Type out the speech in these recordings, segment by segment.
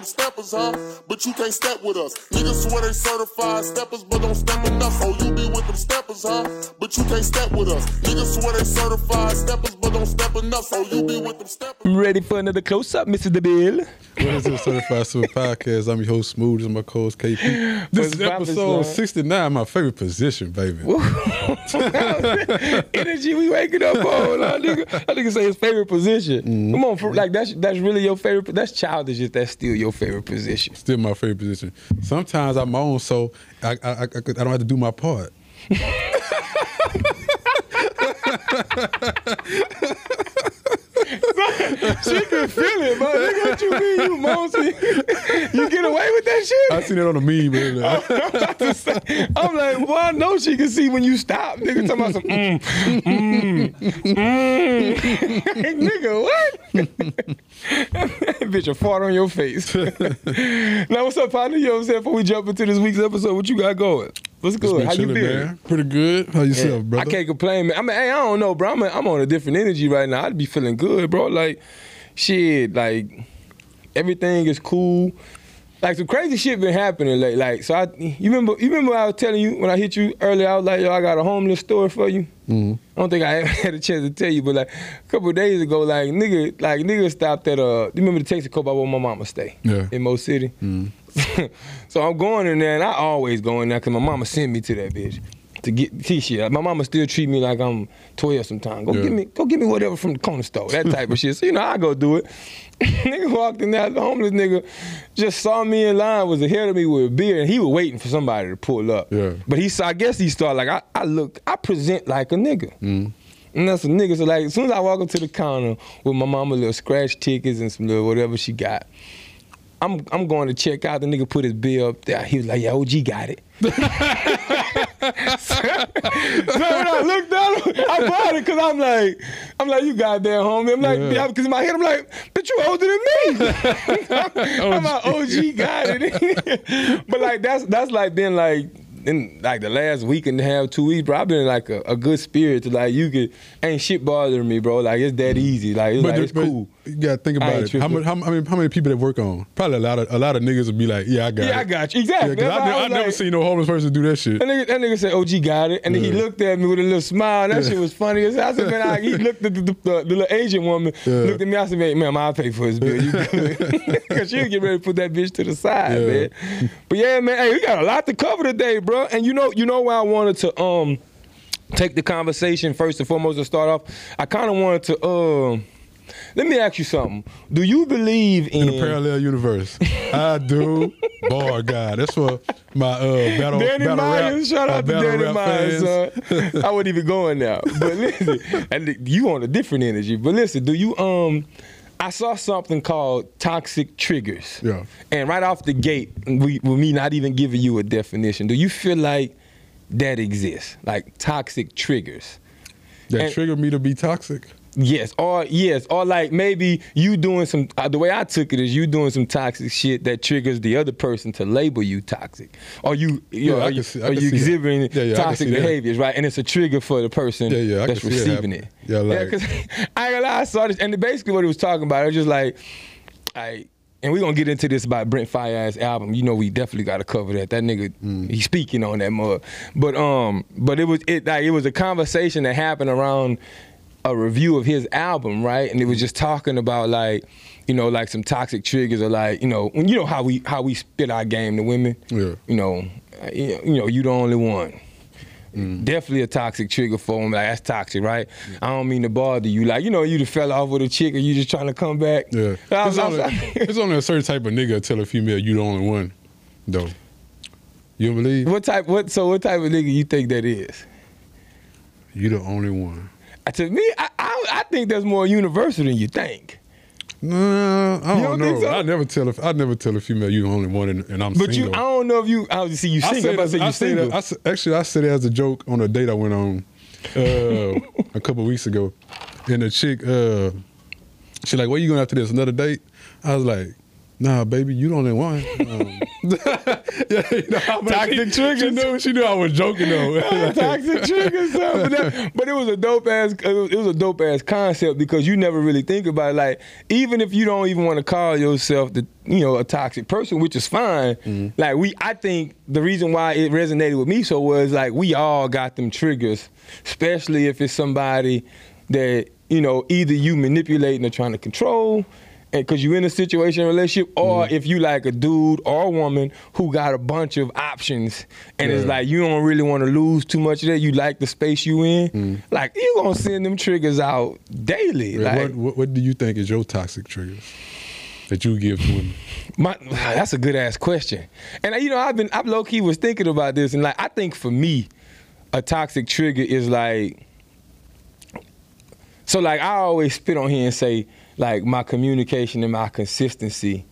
them steppers, huh? But you can't step with us. Niggas swear they certified steppers, but don't step enough. Oh, you be with them steppers, huh? But you can't step with us. Niggas swear they certified steppers, but don't step enough. So you be with them steppers. I'm ready for another close up, Mr. DeMille. What is it, Certified Steppaz Podcast? I'm your host, Smooth, and my co-host, KP. This is episode 69, my favorite position, baby. Energy we waking up on. That nigga, that nigga say his favorite position. Mm-hmm. Come on, for, like that's that's really your favorite. That's childish if that's still your favorite position. Still my favorite position. Sometimes I'm on, so I, I, I, I don't have to do my part. She can feel it, man. Nigga, what you mean, you mosey? you get away with that shit? I seen it on a meme. man. I'm about to say- I'm like, well, I know she can see when you stop. Nigga talking about some mm, mm, mm. Nigga, what? Bitch, a fart on your face. now, what's up, partner? You know what I'm saying? Before we jump into this week's episode, what you got going? What's good? How you man. Pretty good. How yourself, brother? I can't complain, man. I mean, hey, I don't know, bro. I'm, I'm on a different energy right now. I'd be feeling good, bro. Like, shit, like everything is cool. Like some crazy shit been happening lately. Like, so I, you remember, you remember I was telling you when I hit you earlier. I was like, yo, I got a homeless story for you. Mhm. I don't think I ever had a chance to tell you, but like a couple of days ago, like nigga, like nigga stopped at uh, you remember the Texas Texaco by where my mama stay? Yeah. In Mo City. Mhm. so I'm going in there, and I always go in there because my mama sent me to that bitch to get t-shirt. My mama still treat me like I'm 12 sometimes. Go Yeah. give me, go give me whatever from the corner store, that type of shit. So you know I go do it. nigga walked in there, the homeless nigga just saw me in line, was ahead of me with a beer, and he was waiting for somebody to pull up. Yeah. But he saw, I guess he started like I, I look, I present like a nigga. Mm. And that's a nigga. So like, as soon as I walk up to the counter with my mama little scratch tickets and some little whatever she got, I'm I'm going to check out. The nigga put his bill up there. He was like, "Yeah, OG got it." so when I looked down, I bought it because I'm like, I'm like, you goddamn homie. I'm like, Yeah. yeah, because in my head I'm like, bitch, you older than me. I'm like, OG got it. but like that's that's like been like in like the last week and a half, two weeks, bro. I've been in like a, a good spirit to like you could ain't shit bothering me, bro. Like it's that easy. Like it's, like, it's cool. You gotta think about it. How many, how, many, how many people that work on? Probably a lot of a lot of niggas would be like, "Yeah, I got it." Yeah, I got you. Exactly. Yeah, I, ne- I was never seen no homeless person do that shit. That nigga, that nigga said, "OG got it," and then he looked at me with a little smile. And that shit was funny. I said, "Man," I, he looked at the, the, the, the little Asian woman, Yeah. looked at me. I said, "Man, man, I'll pay for his bill. You good?" Because she was getting ready to put that bitch to the side, Yeah. man. But yeah, man, hey, we got a lot to cover today, bro. And you know, you know why I wanted to um take the conversation first and foremost to start off. I kind of wanted to um. Let me ask you something. Do you believe in, in a parallel universe. I do. Boy, God, That's what my uh, battle, Danny battle Myers, rap. shout my out to Danny Myers, son. I wouldn't even go in now. But listen, and you on a different energy. But listen, do you um I saw something called toxic triggers. Yeah. And right off the gate, we with me not even giving you a definition, do you feel like that exists? Like toxic triggers? That And- triggered me to be toxic. Yes, or yes, or like maybe you doing some. Uh, the way I took it is you doing some toxic shit that triggers the other person to label you toxic, or you, you Yeah, know, are you, see- are you exhibiting Yeah, yeah, toxic behaviors, right? And it's a trigger for the person Yeah, yeah, I that's can see that receiving it. Yeah, like- because I ain't gonna lie, I saw this, and basically what he was talking about, it was just like, I. And we're gonna get into this about Brent Faiyaz's album. You know, we definitely gotta cover that. That nigga, Mm. he's speaking on that mug. But um, but it was it like it was a conversation that happened around a review of his album, right? And it was just talking about like, you know, like some toxic triggers or like, you know, when you know how we how we spit our game to women. Yeah. You know, you know, you the only one. Mm. Definitely a toxic trigger for him. Like that's toxic, right? I don't mean to bother you. Like you know, you just fell off with a chick, and you just trying to come back. Yeah. I It's was- I was- only, it's only a certain type of nigga tell a female you the only one, though. You don't believe? what type? What? So what type of nigga you think that is? You the only one. To me, I, I I think that's more universal than you think. No, I don't, don't know. think so? I never tell a, I never tell a female you the only one, and, and I'm But single. you, I don't know if you. I see you I single. said I'm about to say that- I said single. that- I actually, I said it as a joke on a date I went on uh, a couple weeks ago, and the chick, uh, she like, "Where you going after this? Another date?" I was like, Nah, baby, you don't one. Um, yeah, you know, Toxic triggers. She knew, she knew I was joking though. toxic triggers. But, that- but it was a dope ass. It was, it was a dope ass concept because you never really think about it. Like even if you don't even want to call yourself the you know a toxic person, which is fine. Like we, I think the reason why it resonated with me so was like we all got them triggers, especially if it's somebody that you know either you manipulating or trying to control. And cause you in a situation, relationship, or mm-hmm. if you like a dude or a woman who got a bunch of options, and it's like you don't really want to lose too much of that. You like the space you in. Mm. Like you gonna send them triggers out daily. Yeah, like what, what, what do you think is your toxic triggers that you give to women? my, that's a good ass question. And you know, I've been, I've low key was thinking about this, and like I think for me, a toxic trigger is like. So like I always spit on here and say like my communication and my consistency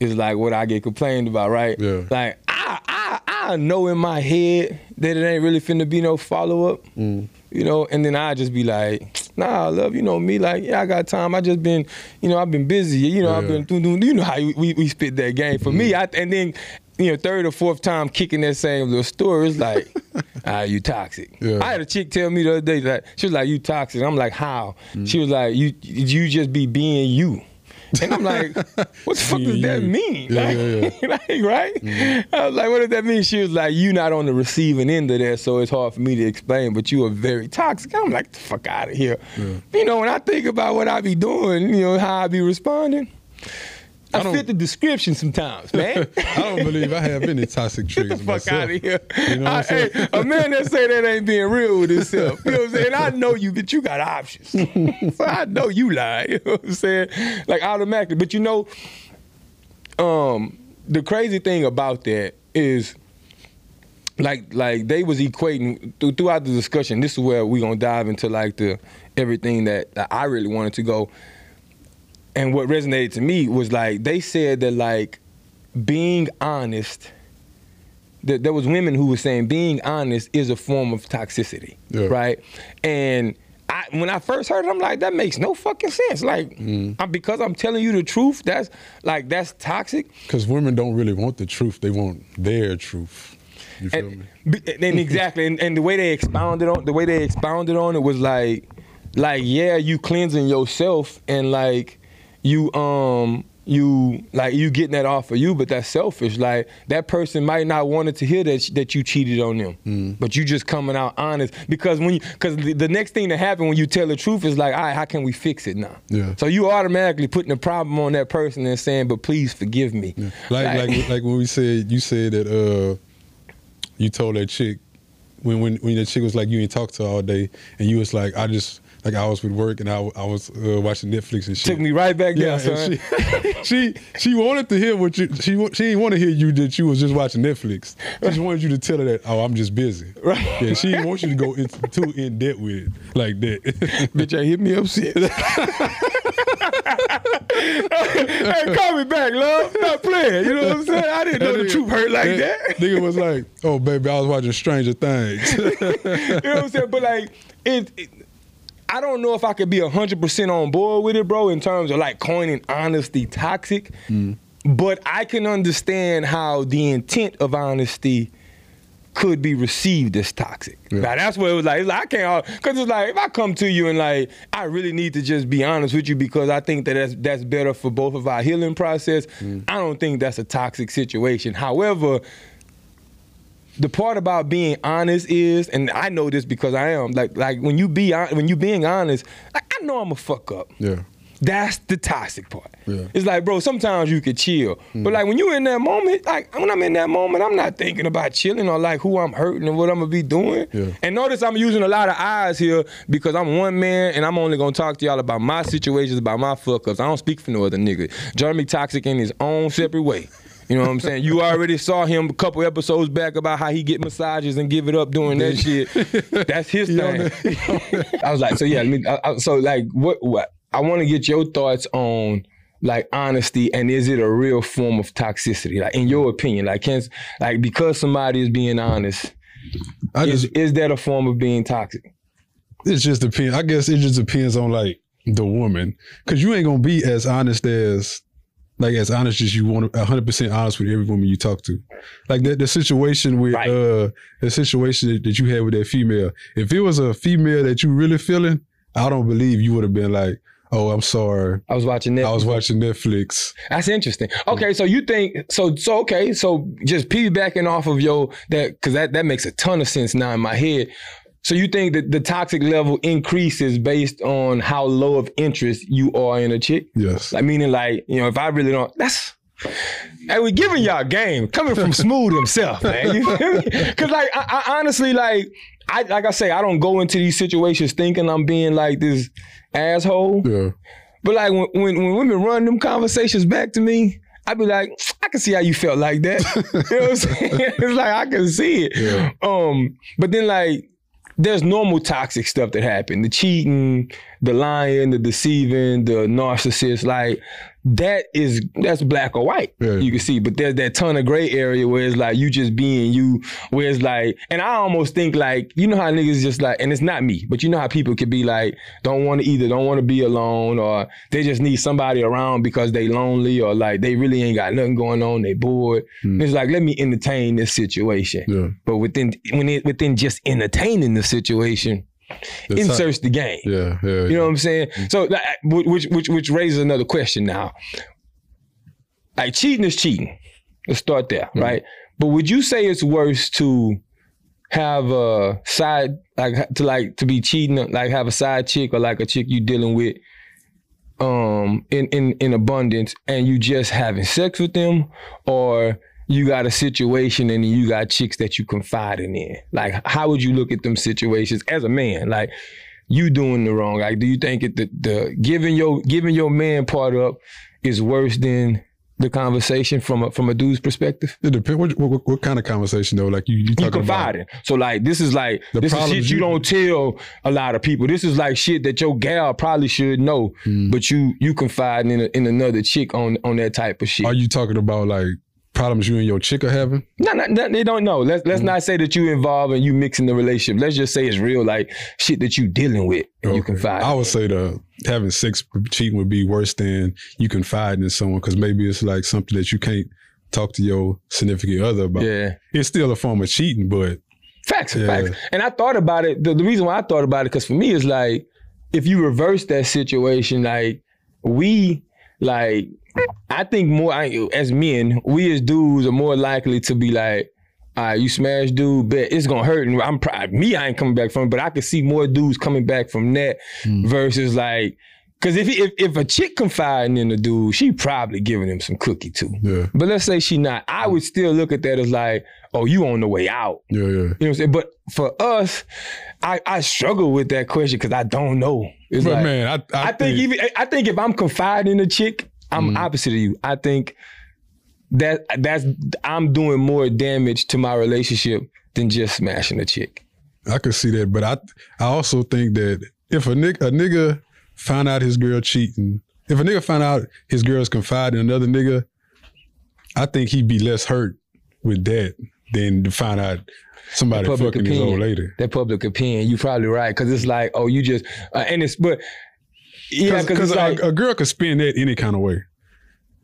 is like what I get complained about, right? Yeah. Like I I I know in my head that it ain't really finna be no follow up. Mm. You know, and then I just be like, nah, love, you know me, like, yeah, I got time. I just been, you know, I've been busy. You know, I've been doing, you know how we, we spit that game. For me, I and then, you know, third or fourth time kicking that same little story, it's like, ah, you toxic. Yeah. I had a chick tell me the other day that she was like, you toxic. I'm like, how? She was like, you you just be being you. And I'm like, what the fuck does that mean? Yeah, like, yeah, like, right? I was like, what does that mean? She was like, you not on the receiving end of that, so it's hard for me to explain, but you are very toxic. I'm like, the fuck out of here. You know, when I think about what I be doing, you know, how I be responding, I, I fit the description sometimes, man. I don't believe I have any toxic Get triggers the fuck myself. out of here. You know what I'm saying? hey, a man that say that ain't being real with himself. You know what I'm saying? I know you, but you got options. so I know you lie. You know what I'm saying? Like automatically. But you know, um, the crazy thing about that is like like they was equating th- throughout the discussion. This is where we gonna dive into like the everything that, that I really wanted to go. And what resonated to me was like they said that like being honest. That there was women who were saying being honest is a form of toxicity, Yeah. right? And I, when I first heard it, I'm like, that makes no fucking sense. Like, mm. I- because I'm telling you the truth, that's like that's toxic. Because women don't really want the truth; they want their truth. You feel me? and exactly, and, and the way they expounded on the way they expounded on it was like, like yeah, you cleansing yourself and like you um you like you getting that off of you, but that's selfish. Like that person might not wanted to hear that that you cheated on them, but you just coming out honest because when you because the, the next thing that happen when you tell the truth is like, all right, how can we fix it now? Yeah. So you automatically putting the problem on that person and saying, but please forgive me. Like like like when we said you said that uh you told that chick when when when the chick was like you ain't talk to her all day and you was like I just like I was with work and I, I was uh, watching Netflix and shit. Took me right back yeah, down, she, she she wanted to hear what you she she didn't want to hear you that you was just watching Netflix. She just wanted you to tell her that oh I'm just busy. Right. Yeah, she didn't want you to go in, too in debt with it like that. Bitch, I hit me up since. hey, call me back, love. Not playing. You know what I'm saying? I didn't know the nigga- truth hurt like that. Nigga was like, oh baby, I was watching Stranger Things. you know what I'm saying? But like, it, it- I don't know if I could be hundred percent on board with it, bro. In terms of like coining honesty toxic, but I can understand how the intent of honesty could be received as toxic. Yeah. Now that's what it was like. It's like I can't because it's like if I come to you and like I really need to just be honest with you because I think that that's that's better for both of our healing process. Mm. I don't think that's a toxic situation. However, the part about being honest is, and I know this because I am like like when you be when you being honest, like, I know I'm a fuck up. yeah. That's the toxic part. Yeah. It's like, bro, sometimes you could chill. But mm. like when you in that moment, like when I'm in that moment, I'm not thinking about chilling or like who I'm hurting and what I'm gonna be doing. Yeah. And notice I'm using a lot of eyes here because I'm one man and I'm only gonna talk to y'all about my situations, about my fuck ups. I don't speak for no other nigga. Jeremy Toxic in his own separate way. You know what I'm saying? You already saw him a couple episodes back about how he get massages and give it up doing that shit. That's his thing. I was like, so yeah, I I, so like, what? What? I want to get your thoughts on like honesty and is it a real form of toxicity? Like in your opinion, like can like because somebody is being honest, I is just is that a form of being toxic? it just depends. I guess it just depends on like the woman, because you ain't gonna be as honest as like as honest as you want, hundred percent honest with every woman you talk to. Like the, the situation with Right. uh the situation that, that you had with that female. If it was a female that you really feeling, I don't believe you would have been like, "Oh, I'm sorry, I was watching that. I was watching Netflix." That's interesting. Okay, so you think so? So okay, so just piggybacking off of your that because that that makes a ton of sense now in my head. So you think that the toxic level increases based on how low of interest you are in a chick? Yes. Like meaning, like you know, if I really don't, that's. Hey, we giving y'all game coming from Smooth himself, man. You feel me? Cause like I, I honestly like I like I say I don't go into these situations thinking I'm being like this asshole. Yeah. But like when, when when women run them conversations back to me, I'd be like, I can see how you felt like that. you know what I'm saying? it's like I can see it. Yeah. Um, but then like there's normal toxic stuff that happened. The cheating, the lying, the deceiving, the narcissist, like that is that's black or white. Yeah. You can see. But there's that ton of gray area where it's like you just being you, where it's like, and I almost think like, you know how niggas just like, and it's not me, but you know how people could be like, don't want to either don't want to be alone or they just need somebody around because they lonely or like they really ain't got nothing going on, they bored. And It's like, let me entertain this situation. Yeah. But within when it within just entertaining the situation, How- inserts the game. yeah. Yeah. You know what I'm saying? So like, which which which raises another question now. Like cheating is cheating. Let's start there, right? But would you say it's worse to have a side like to like to be cheating like have a side chick or like a chick you dealing with um in in in abundance and you just having sex with them or you got a situation and you got chicks that you confiding in like how would you look at them situations as a man like you doing the wrong like do you think it the, the giving your giving your man part up is worse than the conversation from a from a dude's perspective It depends. What, what, what kind of conversation though? Like you, you talking about? confiding. So like this is like The this is shit you you- don't tell a lot of people. This is like shit that your gal probably should know, Hmm. but you you confiding in a, in another chick on on that type of shit. Are you talking about like problems you and your chick are having? no, no, no, they don't know. Let's let's mm. not say that you involved and you mixing the relationship. Let's just say it's real, like shit that you dealing with and you confide. I would say the having sex cheating would be worse than you confiding in someone because maybe it's like something that you can't talk to your significant other about. yeah. It's still a form of cheating, but Facts, Yeah. facts. And I thought about it. The, the reason why I thought about it, because for me, it's like if you reverse that situation, like we, like I think more I, as men, we as dudes are more likely to be like, all right, you smash dude, bet it's gonna hurt. And I'm proud. Me, I ain't coming back from it, but I could see more dudes coming back from that hmm. versus like. Cause if, if if a chick confiding in a dude, she probably giving him some cookie too. yeah, But let's say she not, I would still look at that as like, oh, you on the way out. yeah, yeah. You know what I'm saying? But for us, I, I struggle with that question because I don't know. It's But like, man, I I, I think even I think if I'm confiding in a chick, I'm Mm. opposite of you. I think that that's I'm doing more damage to my relationship than just smashing a chick. I could see that, but I I also think that if a nigga a nigga find out his girl cheating, if a nigga find out his girl's confiding in another nigga, I think he'd be less hurt with that than to find out somebody fucking his old opinion. lady. That public opinion, you're probably right because it's like, oh, you just uh, and it's but yeah, because like a, a girl could spin that any kind of way.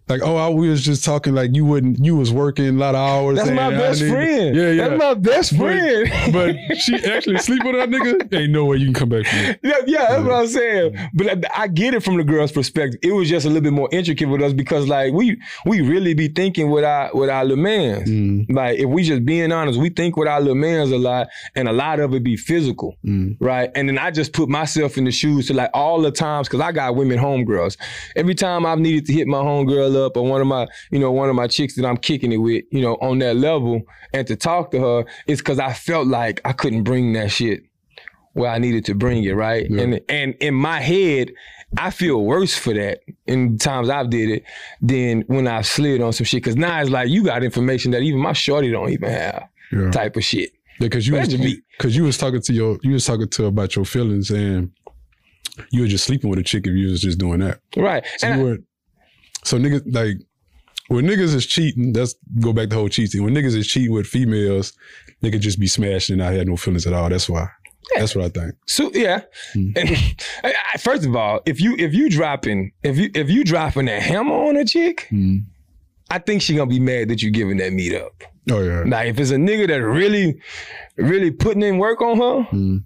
Like, oh, I we was just talking like you wouldn't, you was working a lot of hours. that's my best friend. Yeah, yeah. That's my best friend. but she actually sleep with that nigga. Ain't no way you can come back from it. Yeah, yeah, that's what I'm saying. But I, I get it from the girl's perspective. It was just a little bit more intricate with us because, like, we we really be thinking with our with our little mans. Mm. Like, if we just being honest, we think with our little mans a lot, and a lot of it be physical, Mm. right? And then I just put myself in the shoes to like all the times because I got women homegirls. Every time I've needed to hit my homegirl up or one of my, you know, one of my chicks that I'm kicking it with, you know, on that level, and to talk to her, it's because I felt like I couldn't bring that shit where I needed to bring it, right? Yeah. And and in my head, I feel worse for that in times I've did it than when I've slid on some shit. Cause now it's like you got information that even my shorty don't even have Yeah. type of shit. Because you was That's because you was talking to your you was talking to her about your feelings and you were just sleeping with a chick if you was just doing that. Right. So And you were so niggas like when niggas is cheating, that's go back to the whole cheating. When niggas is cheating with females, they could just be smashing and not have no feelings at all. That's why. That's what I think. So yeah. Mm. And I- I- first of all, if you if you dropping if you if you dropping that hammer on a chick, Mm. I think she gonna be mad that you giving that meat up. Oh yeah. Now, if it's a nigga that really, really putting in work on her, Mm.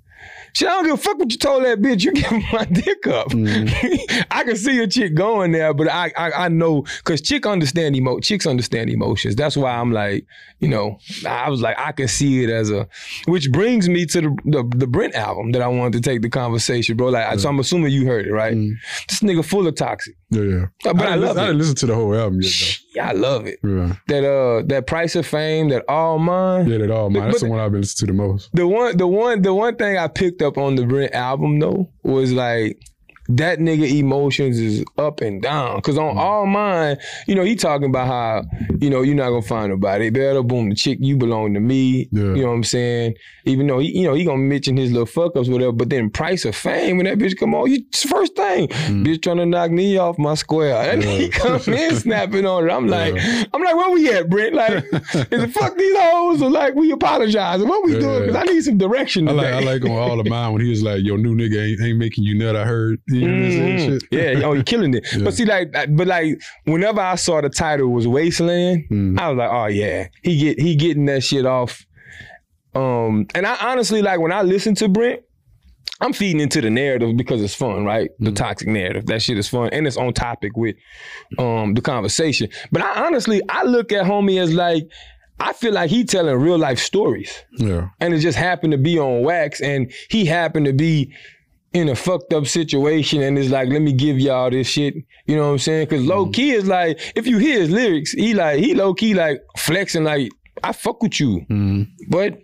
Shit, I don't give a fuck what you told that bitch. You giving my dick up. Mm-hmm. I can see a chick going there, but I I, I know because chick understand emo chicks understand emotions. That's why I'm like, you know, I was like, I can see it as a, which brings me to the the, the Brent album that I wanted to take the conversation, bro. Like, so I'm assuming you heard it, right? Mm. This nigga full of toxic. Yeah, yeah. But I didn't love listen, I it. didn't listen to the whole album yet Yeah, I love it. Yeah. That uh, that price of fame, that all mine. Yeah, that all man. That's the one I've been listening to the most. The one, the one, the one thing I picked up on the Brent album though was like that nigga emotions is up and down. Cause Mm-hmm. on all mine, you know, he talking about how, you know, you're not gonna find nobody better. Boom, the chick, you belong to me. Yeah. You know what I'm saying? Even though he, you know, he gonna mention his little fuck ups, whatever. But then price of fame, when that bitch come on, you first thing, bitch trying to knock me off my square. And. Yeah. he come in snapping on it. I'm like, Yeah. I'm like, where we at, Brent? Like, is it fuck these hoes or like we apologize? What we doing? Cause I need some direction I like I like on all of mine when he was like, "Your new nigga ain't, ain't making you nut." I heard. You know what I'm saying? Mhm. Shit. Yeah, oh, you're killing it. Yeah. But see, like, but like, whenever I saw the title was Wasteland, Mm. I was like, oh yeah, he get he getting that shit off. Um, and I honestly like when I listen to Brent, I'm feeding into the narrative because it's fun, right? The toxic narrative, that shit is fun, and it's on topic with um the conversation. But I honestly, I look at homie as like. I feel like he telling real life stories Yeah. and it just happened to be on wax and he happened to be in a fucked up situation and it's like let me give y'all this shit you know what i'm saying because low key is like if you hear his lyrics he like he low key like flexing like i fuck with you Mm. but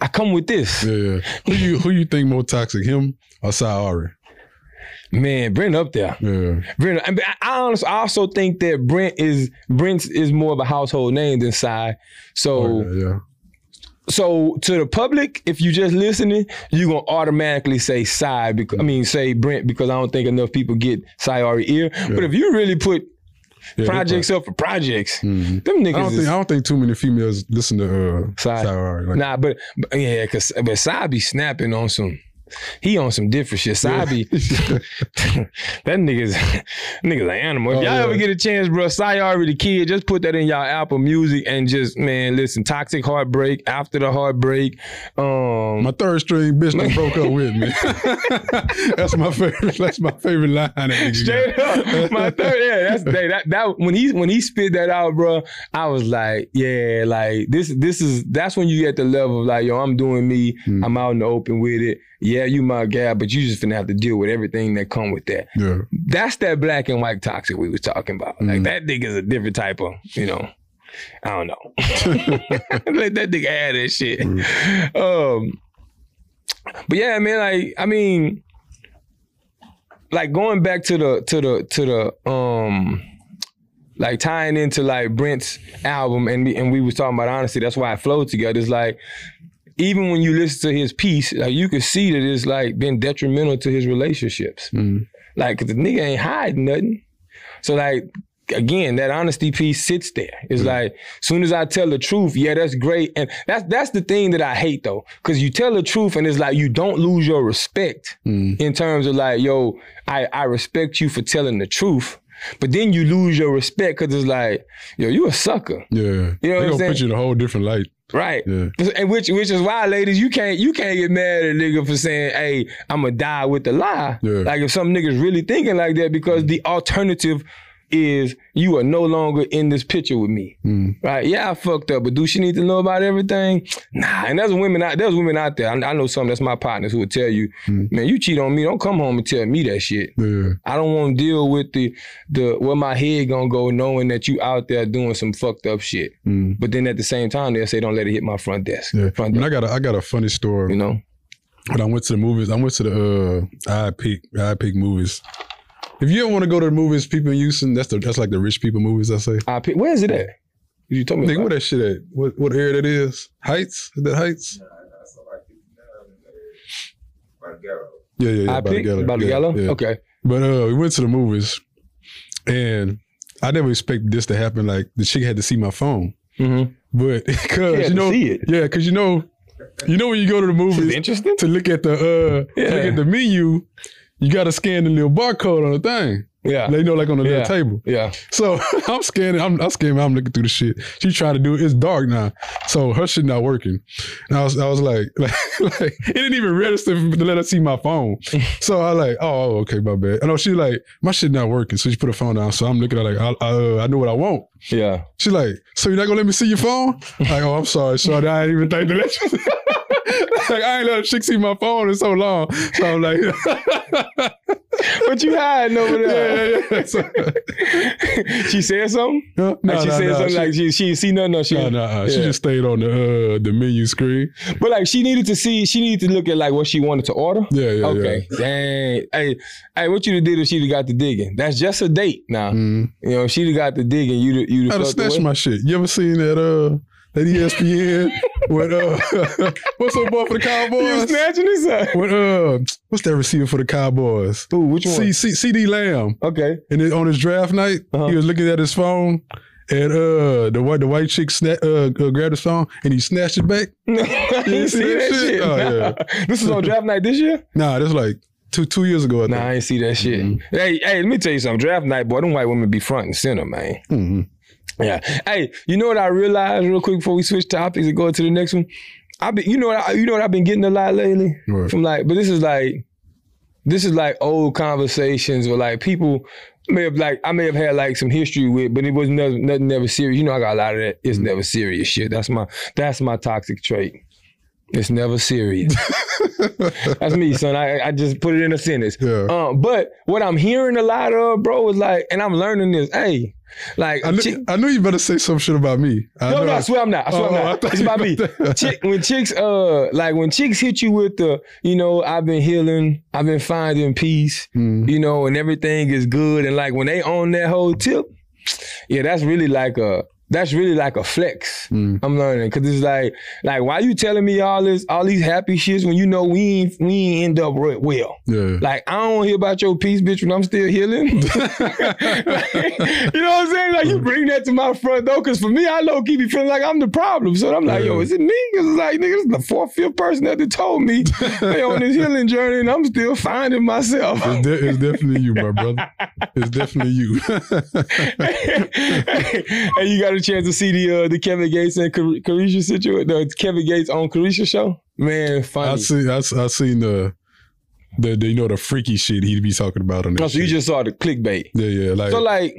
i come with this Yeah, yeah. Who you who you think more toxic, him or Sayari? man brent up there Yeah. brent I, mean, I, honestly I also think that brent is brent is more of a household name than Psy. so Oh, yeah, yeah. So to the public, if you just listening, you're gonna automatically say Psy because I mean say Brent because I don't think enough people get Sayari ear. But if you really put Yeah, projects up for projects, Mhm. them niggas I don't is think I don't think too many females listen to uh. Sayari. Like, nah, but, but yeah, cause but Psy be snapping on some. He on some different shit. Be that nigga's nigga's an animal. If Oh, y'all yeah. ever get a chance, bro, Sayari the kid, just put that in y'all Apple Music and just man, listen, toxic heartbreak after the heartbreak. Um, My third string bitch that broke up with me. that's my favorite. That's my favorite line. That Straight up, my third. Yeah, that's hey, that. That when he when he spit that out, bro, I was like, yeah, like this. This is that's when you get the level of like, yo, I'm doing me. Mm. I'm out in the open with it. Yeah, you my guy, but you just finna have to deal with everything that come with that. Yeah. That's that black and white toxic we was talking about. Like Mm. that nigga's a different type of, you know. I don't know. Let that nigga have that shit. Um, but yeah, man, like I mean, like going back to the to the to the um like tying into like Brent's album and we, and we was talking about honesty. That's why it flowed together. It's like even when you listen to his piece, like you can see that it's like been detrimental to his relationships. Mm. Like the nigga ain't hiding nothing. So like again, that honesty piece sits there. It's like as soon as I tell the truth, yeah, that's great. And that's that's the thing that I hate though. Cause you tell the truth and it's like you don't lose your respect Mm. in terms of like, yo, I, I respect you for telling the truth. But then you lose your respect because it's like, yo, you a sucker. Yeah. You know what they I'm gonna saying? put you in a whole different light. Right. Yeah. And which which is why, ladies, you can't you can't get mad at a nigga for saying, "Hey, I'm gonna die with the lie." Yeah. Like if some niggas really thinking like that, because the alternative is you are no longer in this picture with me. Mm. Right? Yeah, I fucked up, but do she need to know about everything? Nah. And there's women out there's women out there. I, I know some that's my partners who would tell you, Mm. man, you cheat on me, don't come home and tell me that shit. Yeah. I don't want to deal with the the where my head gonna go knowing that you out there doing some fucked up shit. Mm. But then at the same time, they'll say, "Don't let it hit my front desk." Yeah. Front And I got a, I got a funny story. You know, when I went to the movies, I went to the uh I pick I pick movies. If you don't want to go to the movies, people in Houston, that's the that's like the rich people movies. I say. I. Where is it at? You told me. Nigga, about where that shit at? What what area that is? Heights? Is that Heights? Yeah, yeah, yeah. I by the pick Gallo. by the Yeah, yeah. Okay. But uh, we went to the movies, and I never expected this to happen. Like the chick had to see my phone, Mm-hmm. but because you know, see it. yeah, because you know, You know when you go to the movies interesting. to look at the uh Yeah. look at the menu, you gotta scan the little barcode on the thing. Yeah. They know like on the Yeah. little table. Yeah. So I'm scanning, I'm, I'm scanning, I'm looking through the shit. She trying to do it. It's dark now. So her shit not working. And I was I was like, like, like it didn't even register to let her see my phone. So I like, oh, okay, my bad. I know she like, my shit not working. So she put her phone down. So I'm looking at her like, I, I, uh, I know what I want. Yeah. She's like, so you're not gonna let me see your phone? like, oh, I'm sorry, sorry. I didn't even think to let you. Like, I ain't let a chick see my phone in so long. So I'm like, What you hiding over there? yeah, yeah, yeah. She said something? no, Like she said something like she she didn't see nothing. Or she, No, no, uh, she just stayed on the uh, the menu screen. But like she needed to see, she needed to look at like what she wanted to order. Yeah, yeah, Okay. Dang. Hey, hey, what you'd have did if she'd have got the digging? That's just a date now. Mm. You know, she'd have got the digging, you'd you'd I'd have have snatched my shit. You ever seen that uh that ESPN with uh what's up boy for the Cowboys? You snatching this up. With uh what's that receiver for the Cowboys? Ooh, which one? C, C, CeeDee Lamb. okay. And then on his draft night, Uh-huh. he was looking at his phone. And uh, the white the white chick sna- uh, uh, grabbed his phone and he snatched it back. you see see that shit? shit? Oh, Nah. yeah. This is on draft night this year? Nah, that's like two two years ago. I Nah, I ain't see that shit. Hey, hey, let me tell you something. Draft night, boy, them white women be front and center, man. Mhm. Yeah. Hey, you know what I realized real quick before we switch topics and go to the next one? I be, you know what I, you know what I've been getting a lot lately What? from like, but this is like, this is like old conversations or like people may have like I may have had like some history with, but it was never nothing never serious. You know, I got a lot of that. It's never serious shit. That's my that's my toxic trait. It's never serious. That's me, son. I, I just put it in a sentence. Yeah. Um, but what I'm hearing a lot of, bro, is like, and I'm learning this. Hey, like, I, knew, chick- I knew you better say some shit about me. I no, no, I I- swear I'm not. I swear Oh, I'm not. thought It's about me. Chick, when chicks, uh, like when chicks hit you with the, you know, I've been healing, I've been finding peace, Mm. you know, and everything is good, and like when they own that whole tip, yeah, that's really like a. That's really like a flex. Mm. I'm learning because it's like, like, why you telling me all this, all these happy shits when you know we ain't, we ain't end up well. Yeah. Like, I don't hear about your peace, bitch, when I'm still healing. Like, you know what I'm saying? Like, you bring that to my front door, because for me, I low key be feeling like I'm the problem. So I'm like, yo, is it me? Because it's like, nigga, this is the fourth, fifth person that they told me they on this healing journey, and I'm still finding myself. It's, de- it's definitely you, my brother. It's definitely you. and you got a chance to see the uh, the Kevin Gates and Car- Caresha situation, the Kevin Gates on Caresha show. Man, I see. I, I seen the, the the you know the freaky shit he'd be talking about on that. Oh, so you shit. just saw the clickbait. yeah yeah like, So like,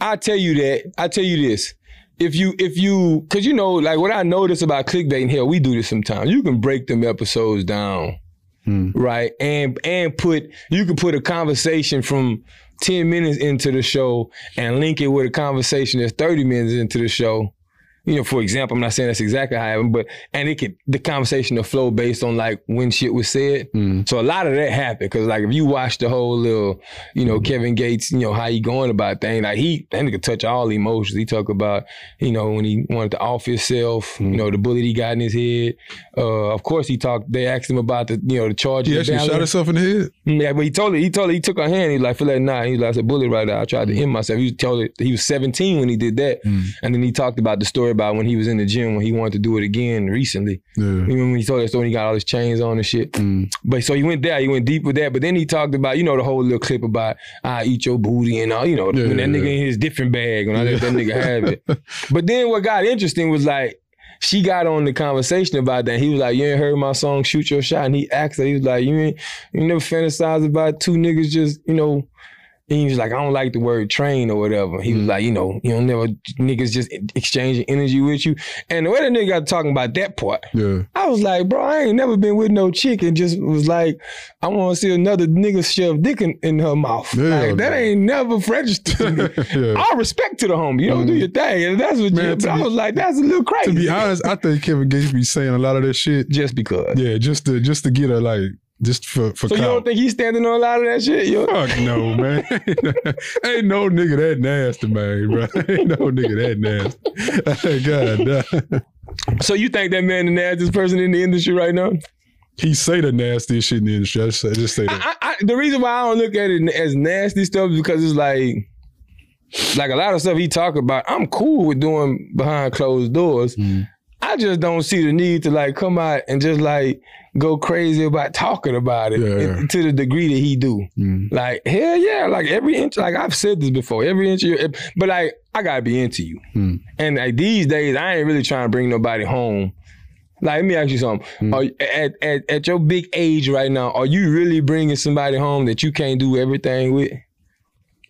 I tell you that. I tell you this. If you if you cause you know, like what I notice about clickbait and here, we do this sometimes. You can break them episodes down. Hmm. Right. And and put you can put a conversation from 10 minutes into the show and link it with a conversation that's 30 minutes into the show. You know, for example, I'm not saying that's exactly how it happened, but and it could the conversation to flow based on like when shit was said. Mm. So a lot of that happened because like if you watch the whole little, you know, Kevin Gates, you know how he going about things, like he that nigga touch all emotions. He talk about, you know, when he wanted to off himself, you know, the bullet he got in his head. Uh, of course he talked. They asked him about the, you know, the charges. he actually shot himself in the head. Mm, Yeah, but he told her, he told her, he took her hand. He like, feel that nah. He like, I said, bullet right there. I tried to end myself. He told her he was 17 when he did that. And then he talked about the story about when he was in the gym when he wanted to do it again recently. Yeah. Even when he told that story, when he got all his chains on and shit. Mm. But so he went there, he went deep with that. But then he talked about, you know, the whole little clip about I eat your booty and all, you know, Yeah, when that yeah, nigga in his different bag, when I let that nigga have it. But then what got interesting was like, she got on the conversation about that. He was like, "You ain't heard my song, Shoot Your Shot," and he asked her, he was like, "You ain't, you never fantasize about two niggas just, you know." And he was like, "I don't like the word train or whatever." He was mm-hmm. like, "You know, you don't never niggas just exchanging energy with you." And the way that nigga got talking about that part, Yeah. I was like, "Bro, I ain't never been with no chick and just was like, I want to see another nigga shove dick in, in her mouth. Yeah, like that ain't never registered to me." yeah. All respect to the homie, you know, do mm-hmm. your thing, and that's what. Man, you, I was like, "That's a little crazy." To be honest, I think Kevin Gates be saying a lot of that shit. just because. Yeah, just to just to get her like just for for So you don't think he's standing on a lot of that shit? You Fuck no, man. Ain't no nigga that nasty, man, bro. Ain't no nigga that nasty. God, damn. so you think that man the nastiest person in the industry right now? he say the nastiest shit in the industry. I just, I just say that. I, I, the reason why I don't look at it as nasty stuff is because it's like, like a lot of stuff he talk about. I'm cool with doing behind closed doors. Mm. I just don't see the need to like come out and just like go crazy about talking about it Yeah. to the degree that he do. Mm. Like hell yeah, like every inch. Like I've said this before, every inch. Your, but like I gotta be into you. Mm. And like these days, I ain't really trying to bring nobody home. Like, let me ask you something. Mm. Are, at, at at your big age right now, are you really bringing somebody home that you can't do everything with?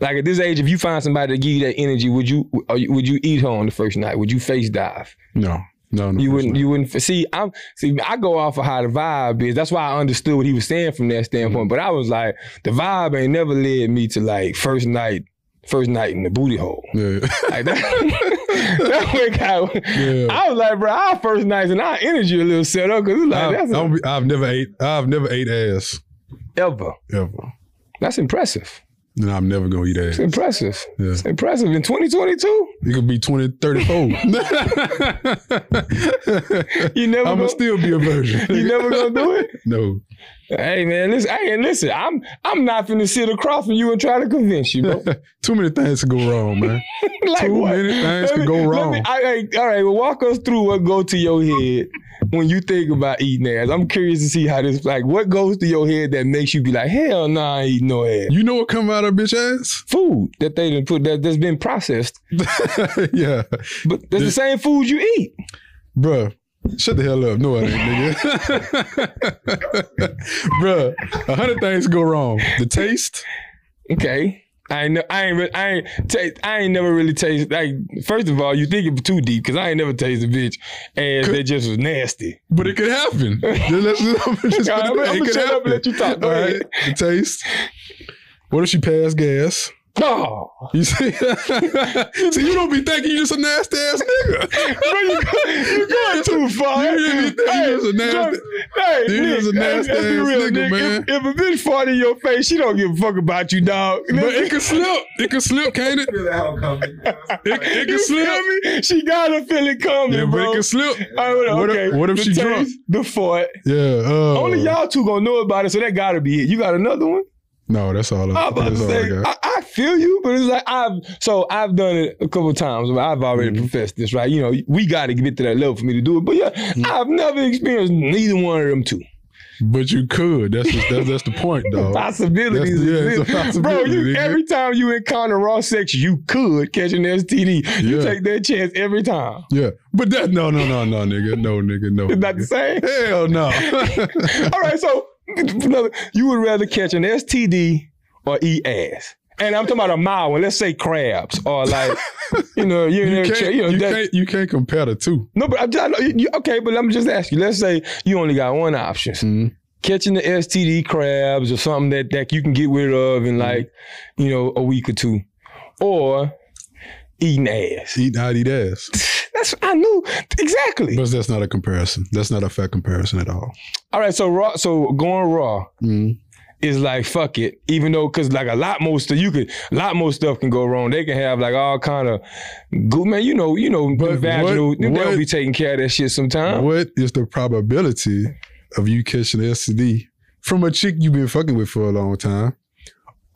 Like at this age, if you find somebody to give you that energy, would you, you would you eat her on the first night? Would you face dive? No, no, no. You wouldn't. not. You wouldn't. See, I'm. See, I go off of how the vibe is. That's why I understood what he was saying from that standpoint. Mm-hmm. But I was like, the vibe ain't never led me to like first night, first night in the booty hole. Yeah. Like that. that went Yeah. I was like, bro, our first nights and our energy a little set up because it's like I've, that's a- I've never ate. I've never ate ass ever. ever, That's impressive. And I'm never gonna eat ass. It's impressive. Yeah. It's impressive in 2022. It could be 20, 34. You never I'm gonna, gonna still be a virgin. you never gonna do it. no. Hey man, listen. Hey, listen. I'm I'm not finna sit across from you and try to convince you, bro. Too many things to go wrong, man. like Too what? many things could go wrong. me- I- I- all right, well, walk us through what go to your head when you think about eating ass. I'm curious to see how this like what goes to your head that makes you be like, hell no, I ain't eating no ass. You know what come out of bitch ass? Food that they didn't put that that's been processed, yeah, but that's the same food you eat. bruh. Shut the hell up. No, it ain't, nigga. bruh, a hundred things go wrong. The taste. Okay. I ain't, I ain't, re- I ain't, taste, I ain't never really tasted. Like, first of all, you think it's too deep because I ain't never tasted bitch ass that just was nasty. But it could happen. Just let's- just All right, put it I'm there. gonna It could shut up and happen. let you talk. All ahead. right, The taste. What if she passed gas? No, You see, so you don't be thinking you just a nasty ass nigga. bro, you, go- you going too far. You really think you just a nasty- hey, you Nick, just a nasty let's be ass real, nigga, Nick. man. If, if a bitch fart in your face, she don't give a fuck about you, dog. But it could slip. It could slip, can't it? feel that coming. It, it you slip. me? She gotta feel it coming, Yeah, but it could slip. All right, what, What if- okay. what if the she drunk? The fart. Yeah. Uh, Only y'all two gonna know about it, so that gotta be it. You got another one? No, that's all. I, I'm about to all I say. I, I feel you, but it's like I've so I've done it a couple times. but I've already Mm-hmm. professed this, right? You know, we got to get to that level for me to do it. But yeah, Mm-hmm. I've never experienced neither one of them two. But you could. That's just, that's that's the point, though. Possibilities, yeah, it's a exist. bro. You nigga. every time you encounter raw sex, you could catch an STD. You take that chance every time. Yeah, but that no no no no nigga no nigga no. It's not the same. Hell no. All right, so you would rather catch an STD or eat ass. And I'm talking about a mild one. Let's say crabs or like, you know, you, you can't you know, you that- can't you can't compare the two. no, but I just, I know- you, okay, but let me just ask you. Let's say you only got one option: Mhm. catching the STD crabs or something that that you can get rid of Mm-hmm. in like, you know, a week or two, or eating ass. Eat I'd eat ass, That's I knew exactly. but that's not a comparison. That's not a fair comparison at all. All right, so raw. So going raw. Mhm. is like fuck it, even though because like a lot more stuff you could, a lot more stuff can go wrong. They can have like all kind of, good man. You know, you know, But vaginal. what- they'll be taking care of that shit sometime. What is the probability of you catching STD from a chick you've been fucking with for a long time,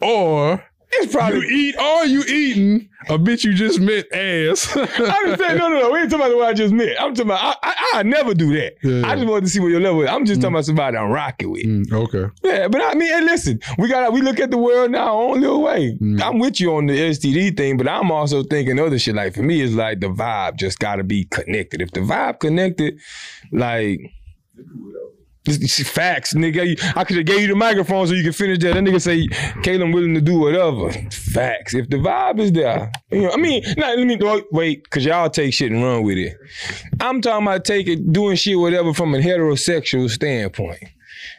or It's you probably. eat, or you eating a bitch you just met ass? I'm saying, no, no, no. We ain't talking about what I just met. I'm talking about. I, I, I never do that. Yeah. I just wanted to see what your level is. I'm just talking about somebody I'm rocking with. Mm, okay. Yeah, but I mean, hey, listen, we got we look at the world now our own little way. Mm. I'm with you on the STD thing, but I'm also thinking other shit. Like for me, it's like the vibe just got to be connected. If the vibe connected, like. Facts, nigga. I could have gave you the microphone so you could finish that. That nigga say, Caleb willing to do whatever. Facts. If the vibe is there, you know, I mean, not, let me wait, because y'all take shit and run with it. I'm talking about taking, doing shit, whatever, from a heterosexual standpoint.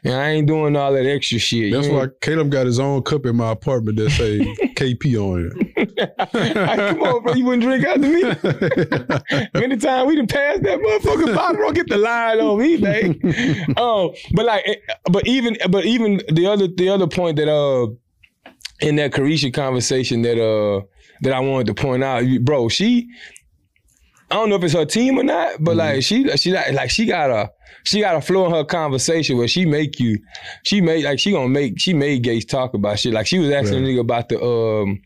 And I ain't doing all that extra shit. That's why Caleb got his own cup in my apartment that say KP on it. Come on, bro. You wouldn't drink after me? Many times we done passed that motherfucker bottle, bro. Get the line on me, babe. um, but like, eh, but even, but even the other, the other point that uh, in that Caresha conversation that uh, that I wanted to point out, bro, she, I don't know if it's her team or not, but like she, she like, like she got a. She got a flow in her conversation where she make you, she made like she gonna make she made Gates talk about shit. Like she was asking a nigga about the um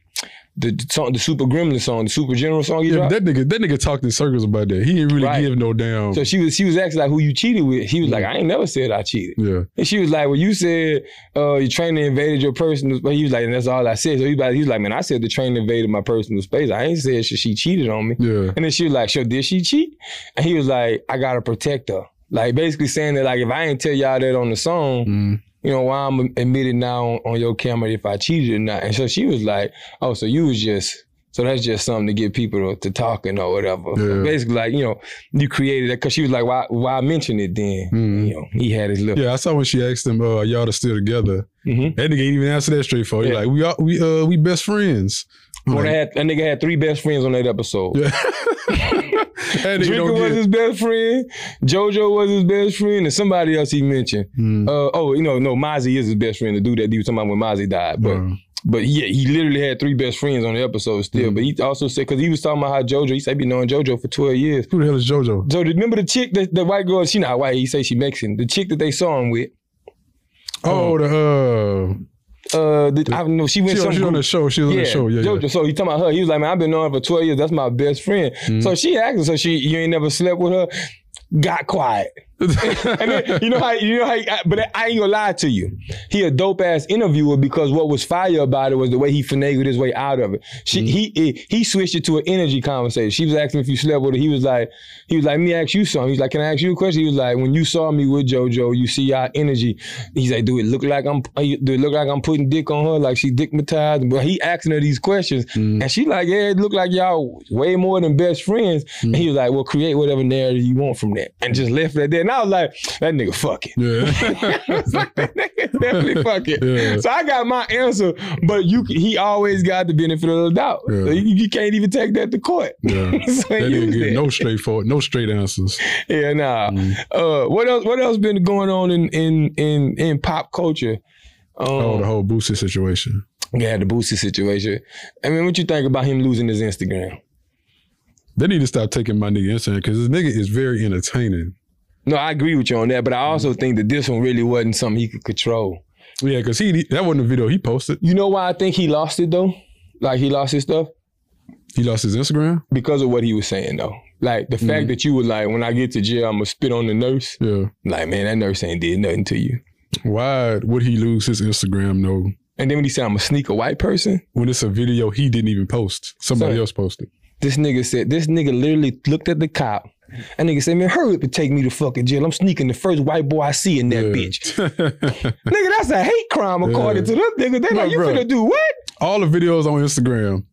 the, the song, the Super Gremlin song, the Super General song Yeah, that nigga, that nigga talked in circles about that. He didn't really Right. give no damn. so she was she was asking like who you cheated with. He was like, I ain't never said I cheated. yeah, And she was like, well, you said uh, your trainer invaded your personal. But he was like, and that's all I said. So he was like, he was like, man, I said the trainer invaded my personal space. I ain't said she, she cheated on me. yeah. And then she was like, sure, did she cheat? And he was like, I gotta protect her. Like basically saying that like if I ain't tell y'all that on the song, Mm. You know, why I'm admitted now on, on your camera if I cheated or not. And so she was like, oh, so you was just, so that's just something to get people to, to talking or whatever. Yeah. Basically, like, you know, you created that because she was like, why, why mention it then? Mhm. You know, he had his little. Yeah, I saw when she asked him, uh, y'all are still together. Mhm. That nigga ain't even answer that straightforward. Yeah. like, we are, we uh we best friends. Well, like, they had, that nigga had three best friends on that episode. yeah. that nigga Drinker was get his best friend. JoJo was his best friend, and somebody else he mentioned. Mm. Uh, oh, you know, no, Mozzie is his best friend. The dude that he was talking about when Mozzie died. But Uh, but yeah, he literally had three best friends on the episode still. Mm. But he also said because he was talking about how JoJo, he said he been knowing JoJo for twelve years. who the hell is JoJo? So remember the chick, the, the white girl, she not white. He say she Mexican. The chick that they saw him with. Oh, the uh, Uh, the, I know. She went she, she on the show. She was on the show. Yeah, JoJo. yeah. So he talking about her. He was like, man, I've been knowing her for 12 years. That's my best friend. Mm-hmm. So she asked him, so she, you ain't never slept with her? Got quiet. and then, you know how you know how but I ain't gonna lie to you. He a dope ass interviewer because what was fire about it was the way he finagled his way out of it. She Mm-hmm. he he switched it to an energy conversation. She was asking if you slept with her. He was like, he was like, let me ask you something. He's like, can I ask you a question? He was like, when you saw me with JoJo, you see our energy. He's like, do it look like I'm do it look like I'm putting dick on her, like she dickmatized? But he asking her these questions, Mm-hmm. and she like, yeah, it look like y'all way more than best friends. And he was like, well, create whatever narrative you want from that, and just left it at that. And I was like, that nigga fucking. Yeah. It's like, that nigga definitely fucking. Yeah. So I got my answer, but you he always got the benefit of the doubt. Yeah. So you, you can't even take that to court. Yeah. so That nigga get no straightforward, no straight answers. Yeah, nah. Mm. Uh, what else? What else been going on in in in in pop culture? Um, Oh, the whole Boosie situation. yeah, the Boosie situation. I mean, what you think about him losing his Instagram? They need to stop taking my nigga Instagram because this nigga is very entertaining. No, I agree with you on that, but I also Mm. think that this one really wasn't something he could control. Yeah, because he that wasn't a video he posted. You know why I think he lost it though? Like he lost his stuff He lost his Instagram. because of what he was saying though. Like the Mm. fact that you were like, when I get to jail, I'm gonna spit on the nurse. Yeah. Like, man, that nurse ain't did nothing to you. Why would he lose his Instagram? though? And then when he said I'm a sneak a white person, when it's a video he didn't even post. Somebody Son. else posted. this nigga said, this nigga literally looked at the cop. And nigga said, man, hurry up and take me to fucking jail. I'm sneaking the first white boy I see in that Yeah. bitch. Nigga, that's a hate crime according Yeah. to them niggas. They No, like, you bro. finna do what? All the videos on Instagram,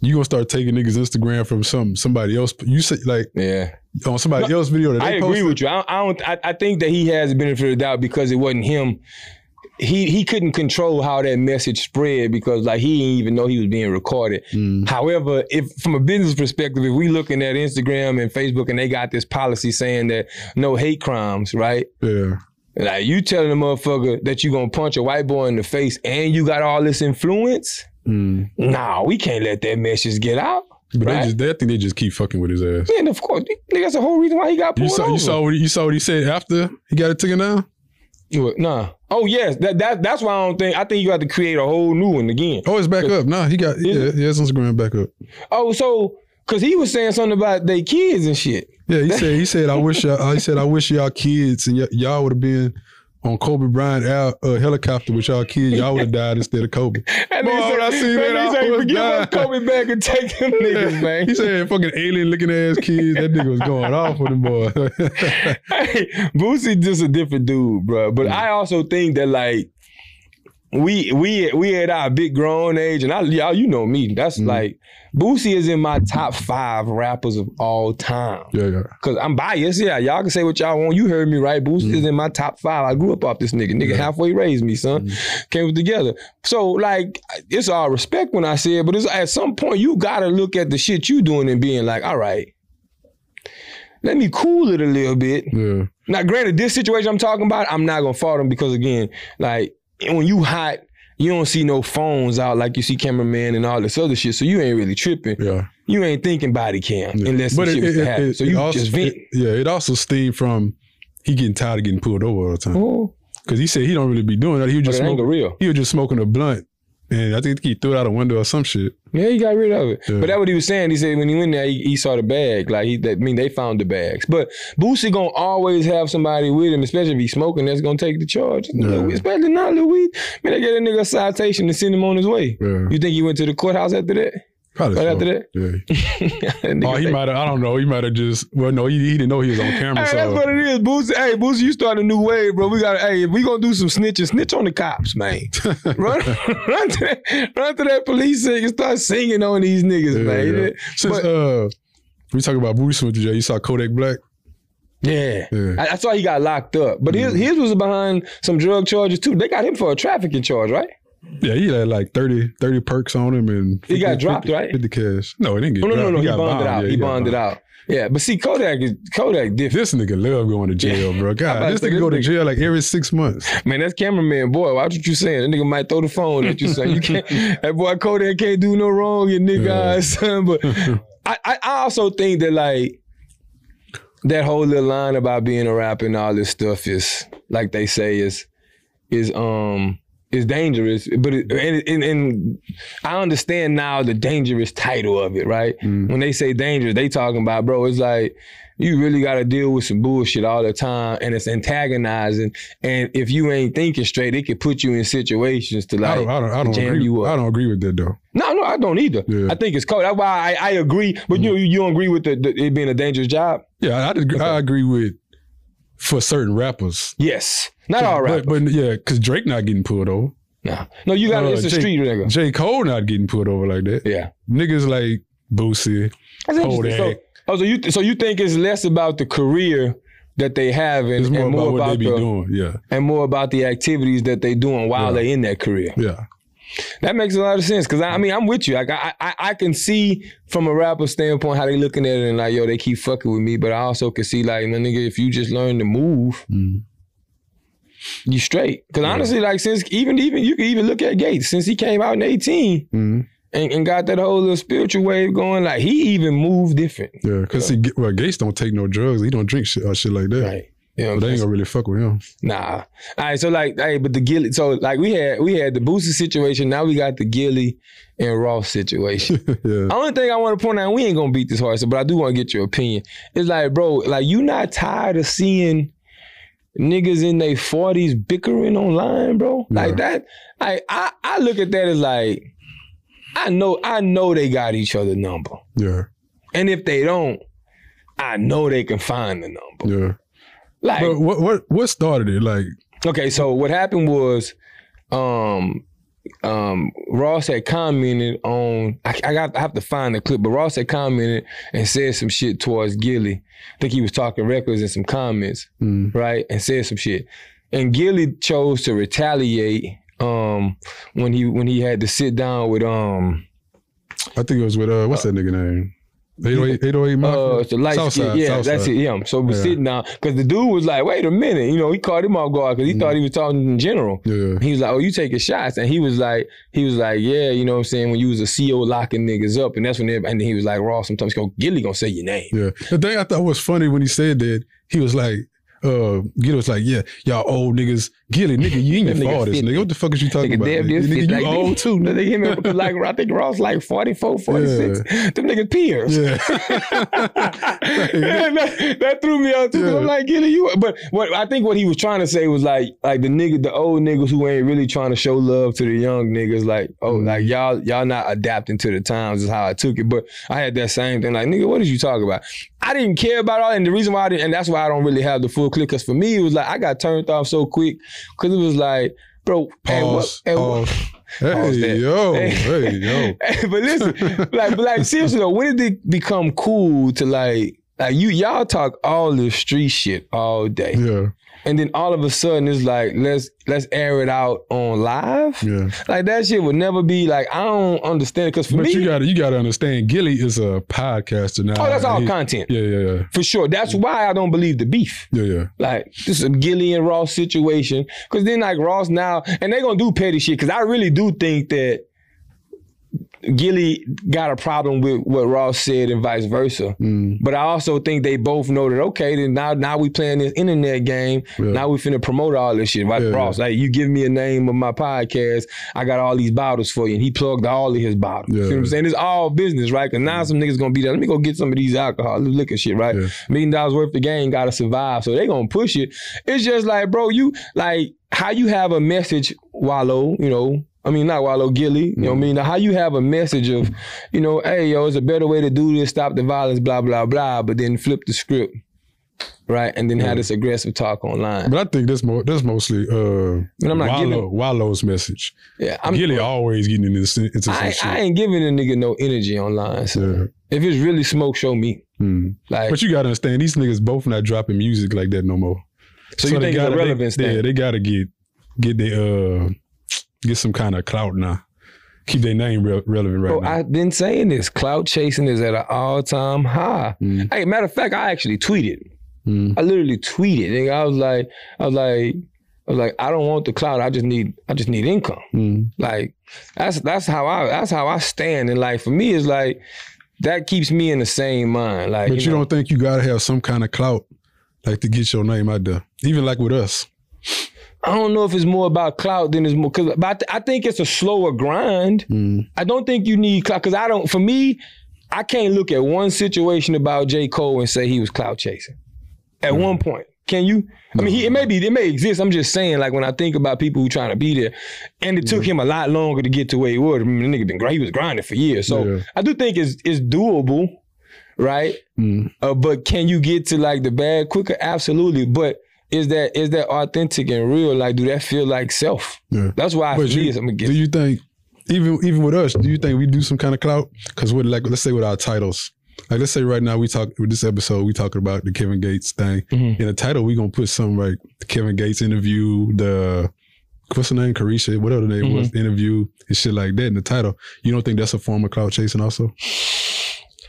you gonna start taking niggas Instagram from some somebody else. You say like Yeah. on somebody else video that they I agree posted. with you. I, I don't. I, I think that he has the benefit of the doubt because it wasn't him. He he couldn't control how that message spread because like he didn't even know he was being recorded. Mm. However, if from a business perspective, if we looking at Instagram and Facebook and they got this policy saying that no hate crimes, right? Yeah. Like you telling a motherfucker that you gonna punch a white boy in the face and you got all this influence? Mm. Nah, we can't let that message get out. But Right. they just they, I think they just keep fucking with his ass. And of course, that's the whole reason why he got You pulled saw over. you saw what you saw what he said after he got it taken down. What? Nah. Oh yes, that that that's why I don't think I think you have to create a whole new one again. Oh, it's back up. Nah, he got yeah, yeah, his Instagram back up. Oh, so because he was saying something about their kids and shit. Yeah, he said he said I wish y'all, he said I wish y'all kids and y- y'all would have been on Kobe Bryant out uh, helicopter with y'all kids. Y'all would have died instead of Kobe. And Boy, when I seen that, I he said, almost "Give us died." Kobe back and take them niggas, man." He said fucking alien looking ass kids. That nigga was going off with them boy. hey, Boosie just a different dude, bro. But I also think that like we we we at our big grown age, and I y'all you know me. That's mm-hmm. like Boosie is in my top five rappers of all time. yeah, yeah. Cause I'm biased, yeah. Y'all can say what y'all want. You heard me right. Boosie mm-hmm. is in my top five. I grew up off this nigga. Nigga halfway raised me, son. Mm-hmm. Came together. So like, it's all respect when I say it, but it's at some point you gotta look at the shit you doing and being like, all right, let me cool it a little bit. Yeah. Now, granted, this situation I'm talking about, I'm not gonna fault him because again, like when you hot, you don't see no phones out like you see cameraman and all this other shit. So you ain't really tripping. Yeah. You ain't thinking body cam Yeah. unless But shit it, was it, happen. so you also, just vent. yeah, it also stemmed from he getting tired of getting pulled over all the time. Oh, Because he said he don't really be doing that. He was just smoking. real. He was just smoking a blunt and I think he threw it out a window or some shit. Yeah, he got rid of it. Yeah. But that's what he was saying. He said when he went there, he, he saw the bag. Like he, that, I mean, they found the bags. But Boosie gonna always have somebody with him, especially if he's smoking. That's gonna take the charge. Yeah. Especially not Weed. Man, they get a nigga a citation and send him on his way. Yeah. You think he went to the courthouse after that? Probably Right so. after that? Yeah. Oh, he might have. I don't know. He might have just. Well, no, he, he didn't know he was on camera. Hey, so that's what it is, Boosie. Hey, Boosie, you start a new wave, bro. We got. Hey, if we gonna do some snitching, snitch on the cops, man. run, run to that, run to that police sing and start singing on these niggas, Yeah, man. yeah. Since But- uh, we talk about Boosie to jail. You saw Kodak Black. Yeah. Yeah. I, I saw he got locked up. But his, his was behind some drug charges too. They got him for a trafficking charge, right? Yeah, he had like 30, 30 perks on him and He got dropped, right? 50 cash. No, he didn't get Oh, no, no, dropped. no. He, got bonded out. Yeah, he got bonded bond. out. Yeah, but see, Kodak is Kodak different. This nigga love going to jail, bro. God, this nigga go to jail like every six months. Man, that's cameraman boy. Watch what you saying. That nigga might throw the phone at you, son. You can't. that boy Kodak can't do no wrong, you nigga Yeah. eyes, son. But I, I, I also think that like that whole little line about being a rapper and all this stuff is like they say is is um is dangerous. But it, and, and and I understand now the dangerous title of it, right? Mm. When they say dangerous, they talking about bro. It's like you really got to deal with some bullshit all the time, and it's antagonizing. And if you ain't thinking straight, it could put you in situations to I like don't, I don't, I don't jam agree. you up. I don't agree with that though. No, no, I don't either. Yeah. I think it's cold. That's why I, I agree. But you mm. you don't agree with the, the, it being a dangerous job? Yeah, I, agree, I agree with for certain rappers. Yes. Not all right. But, but yeah, because Drake not getting pulled over. no, no, you got Uh, it's a J- street nigga. J. Cole not getting pulled over like that. Yeah. Niggas like Boosie. That's interesting. So, oh, so you so you think it's less about the career that they have and, more, and about more what they about be the doing. Yeah. and more about the activities that they doing while Yeah. they in that career. Yeah. That makes a lot of sense because I, I mean I'm with you. Like I, I I can see from a rapper standpoint how they looking at it and like yo they keep fucking with me, but I also can see like nigga if you just learn to move, Mm. You straight. Because honestly, like since even even you can even look at Gates since he came out in 18 Mhm. and, and got that whole little spiritual wave going, like he even moved different. Yeah. Because see, well, Gates don't take no drugs. He don't drink shit or shit like that. Right. You know what they ain't gonna really fuck with him. Nah. All right, so like, hey, but the Gillie, so like we had we had the Boosie situation. Now we got the Gillie and Ross situation. yeah. The only thing I want to point out, we ain't gonna beat this horse, but I do want to get your opinion. It's like, bro, like you not tired of seeing niggas in their forties bickering online, bro? Like that. I, I, I look at that as like, I know, I know they got each other number, Yeah. and if they don't, I know they can find the number. Yeah. Like, But what what what started it? Like, Okay, so what happened was, um, um, Ross had commented on. I, I got I have to find the clip, but Ross had commented and said some shit towards Gillie. I think he was talking reckless in some comments, mm, right? And said some shit, and Gillie chose to retaliate. Um, when he when he had to sit down with um I think it was with uh, what's that nigga name? 808, 808 Mafia? uh it's the light skin, Southside, yeah, that's it, him. So we Yeah. sitting down because the dude was like, wait a minute, you know, he called him off guard because he thought he was talking in general. Yeah. He was like, "Oh, you taking shots?" And he was like, "He was like, yeah, you know what I'm saying." When you was a CO locking niggas up, and that's when, everybody, and he was like, "Raw, sometimes go Gillie gonna say your name." Yeah. The thing I thought was funny when he said that, he was like, uh, Gillie was like, yeah, y'all old niggas. Gillie, nigga, you ain't That even nigga for this, 50. nigga. What the fuck is you talking Nigga, about? nigga, nigga you Like, old too, They nigga. him and- like I think Ross like 44, 46. Them niggas peers. Yeah. that, that threw me out too. 'cause I'm like, Gillie, you. But what I think what he was trying to say was like, like the nigga, the old niggas who ain't really trying to show love to the young niggas. Like, oh, Mm-hmm. like y'all, y'all not adapting to the times is how I took it. But I had that same thing. Like, nigga, what did you talk about? I didn't care about all, and the reason why I didn't, and that's why I don't really have the full clip. Because for me, it was like I got turned off so quick because it was like, bro, Pause. at what- Pause. Pause Hey, yo. Hey. Hey, yo. but listen, like, but like seriously though, when did it become cool to like, like you y'all talk all this street shit all day, Yeah. And then all of a sudden it's like let's let's air it out on live. Yeah. Like that shit would never be like I don't understand because for But me, you gotta you gotta understand, Gillie is a podcaster now. oh that's all He- content Yeah, yeah, yeah. for sure. That's why I don't believe the beef. Yeah, yeah. Like this is a Gillie and Ross situation. Cause then like Ross now, and they're gonna do petty shit. Cause I really do think that Gillie got a problem with what Ross said and vice versa. Mm. But I also think they both know that okay, then now now we playing this internet game. Yeah. Now we finna promote all this shit. Right, Yeah, Ross, like you give me a name of my podcast, I got all these bottles for you. And he plugged all of his bottles. You know what I'm saying? It's all business, right? Cause now some niggas gonna be there. Let me go get some of these alcohol, liquor shit, right? Yeah. Million dollars worth of game gotta survive. So they gonna push it. It's just like, bro, you like how you have a message, Wallo, you know. I mean, not Wallo Gillie, you know what I mean? How you have a message of, you know, hey, yo, it's a better way to do this, stop the violence, blah, blah, blah, but then flip the script, right? And then have this aggressive talk online. But I think that's more that's mostly uh And I'm not Wallo, giving- Wallo's message. Yeah, I'm, Gillie always getting into, this- into some I, shit. I ain't giving a nigga no energy online. So Yeah. if it's really smoke, show me. Mm. Like, But you gotta understand, these niggas both not dropping music like that no more. so you they think it's a relevance they, thing? Yeah, they gotta get get their uh get some kind of clout now. Keep their name re- relevant right Bro, now. I've been saying this. Clout chasing is at an all time high. Mm. Hey, matter of fact, I actually tweeted. Mm. I literally tweeted. Nigga, I was like, I was like, I was like, I don't want the clout. I just need, I just need income. Mm. Like that's that's how I that's how I stand in life. For me, it's like that keeps me in the same mind. Like, But you, know, don't think you gotta have some kind of clout, like to get your name out there, even like with us. I don't know if it's more about clout than it's more because, but I, th- I think it's a slower grind. Mm. I don't think you need clout because I don't. For me, I can't look at one situation about J Cole and say he was clout chasing. At one point, can you? I mean, he, it may be, it may exist. I'm just saying, like when I think about people who trying to be there, and it took him a lot longer to get to where he was. I mean, the nigga been great. He was grinding for years, so Yeah. I do think it's it's doable, right? Mm. Uh, but can you get to like the bag quicker? Absolutely. But is that is that authentic and real? Like, do that feel like self? Yeah. That's why I But for me, you, it's- I'm gonna do you think even even with us, do you think we do some kind of clout? Because with like let's say with our titles, like let's say right now we talk with this episode we talking about the Kevin Gates thing. Mhm. In the title we gonna put something like the Kevin Gates interview, the what's her name, Caresha, whatever the name was, interview and shit like that in the title. You don't think that's a form of clout chasing also?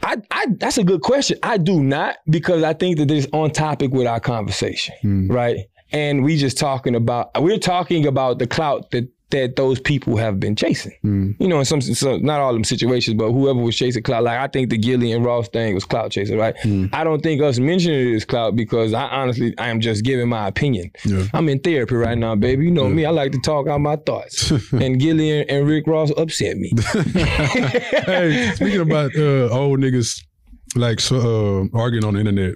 I, I that's a good question. I do not because I think that it's on topic with our conversation, Mm. right? And we just talking about we're talking about the clout that that those people have been chasing. Mm. You know, in some, not all them situations, but whoever was chasing clout. Like I think the Gillie and Ross thing was clout chasing, right? Mm. I don't think us mentioning it is clout because I honestly I am just giving my opinion. Yeah. I'm in therapy right now, baby. You know me. I like to talk out my thoughts. and Gillie and, and Rick Ross upset me. hey, speaking about uh, old niggas like so, uh, arguing on the internet,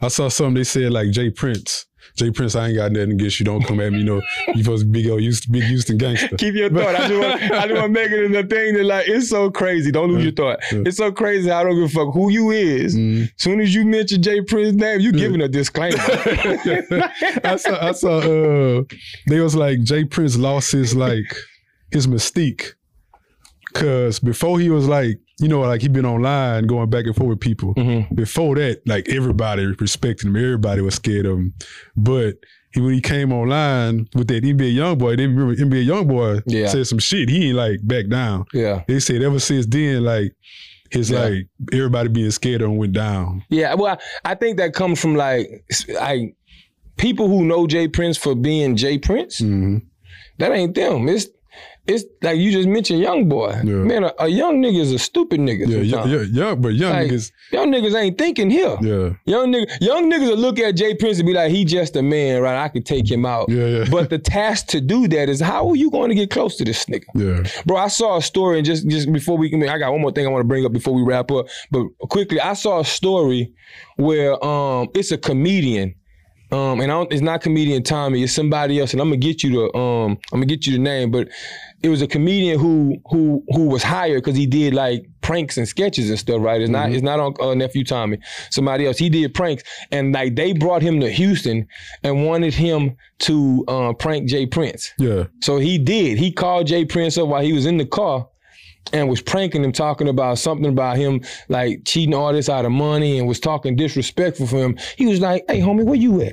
I saw something they said like J Prince. J Prince, I ain't got nothing against you. Don't come at me. You know, you supposed to be big old Houston, big Houston gangster. Keep your thought. I just want I just want to make it in the thing that like it's so crazy. Don't lose your thought. It's so crazy. I don't give a fuck who you is. Mm. Soon as you mention J Prince's name, you giving a disclaimer. I saw, I saw, uh, they was like J Prince lost his like his mystique, cause before he was like, you know, like he been online going back and forth with people. Mm-hmm. Before that, like everybody respected him, everybody was scared of him, but. He, when he came online with that NBA young boy, they remember NBA young boy Yeah. said some shit. He ain't like back down. yeah. They said ever since then, like his Yeah. like everybody being scared of him went down. Yeah. Well, I, I think that comes from like like people who know J Prince for being J Prince. hmm That ain't them. It's it's like you just mentioned young boy. Yeah. Man, a, a young nigga is a stupid nigga. Yeah, yeah, yeah, yeah, but young Like, niggas, Young niggas ain't thinking here. yeah, Young nigga, young niggas will look at J Prince and be like, he just a man, right? I could take him out. yeah, yeah. But the task to do that is how are you going to get close to this nigga? yeah. Bro, I saw a story and just just before we can I got one more thing I want to bring up before we wrap up. But quickly, I saw a story where um it's a comedian. Um, and I don't, it's not comedian Tommy, it's somebody else, and I'm gonna get you the um, I'm gonna get you the name, but it was a comedian who who who was hired because he did like pranks and sketches and stuff, right? It's not it's not on uh, nephew Tommy, somebody else. He did pranks, and like they brought him to Houston and wanted him to uh, prank J Prince. Yeah. So he did. He called J Prince up while he was in the car and was pranking him, talking about something about him like cheating artists out of money and was talking disrespectful for him. He was like, hey, homie, where you at?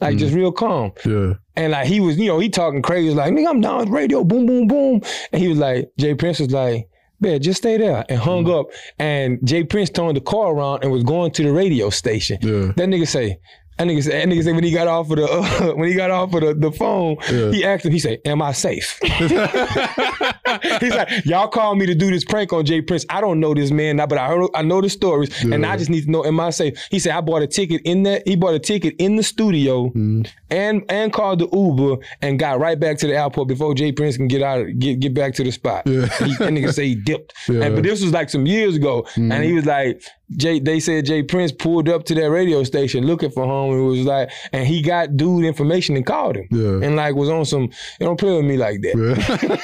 Like, just real calm. Yeah. And like, he was, you know, he talking crazy, like, nigga, I'm down with radio, boom, boom, boom. And he was like, J Prince was like, man, just stay there and hung mm-hmm. up. And J Prince turned the car around and was going to the radio station. Yeah. That nigga say, That nigga said, that nigga said when he got off of the uh, when he got off of the, the phone, Yeah. he asked him. He said, "Am I safe?" He's like, "Y'all called me to do this prank on J Prince. I don't know this man, now, but I heard I know the stories, and I just need to know, am I safe?" He said, "I bought a ticket in that. He bought a ticket in the studio, and and called the Uber and got right back to the airport before J Prince can get out get get back to the spot. Yeah. He, that nigga say he dipped, Yeah. and, but this was like some years ago, and he was like, Jay. They said J Prince pulled up to that radio station looking for him, and it was like, and he got dude information and called him, Yeah. and like was on some, you don't play with me like that. Yeah.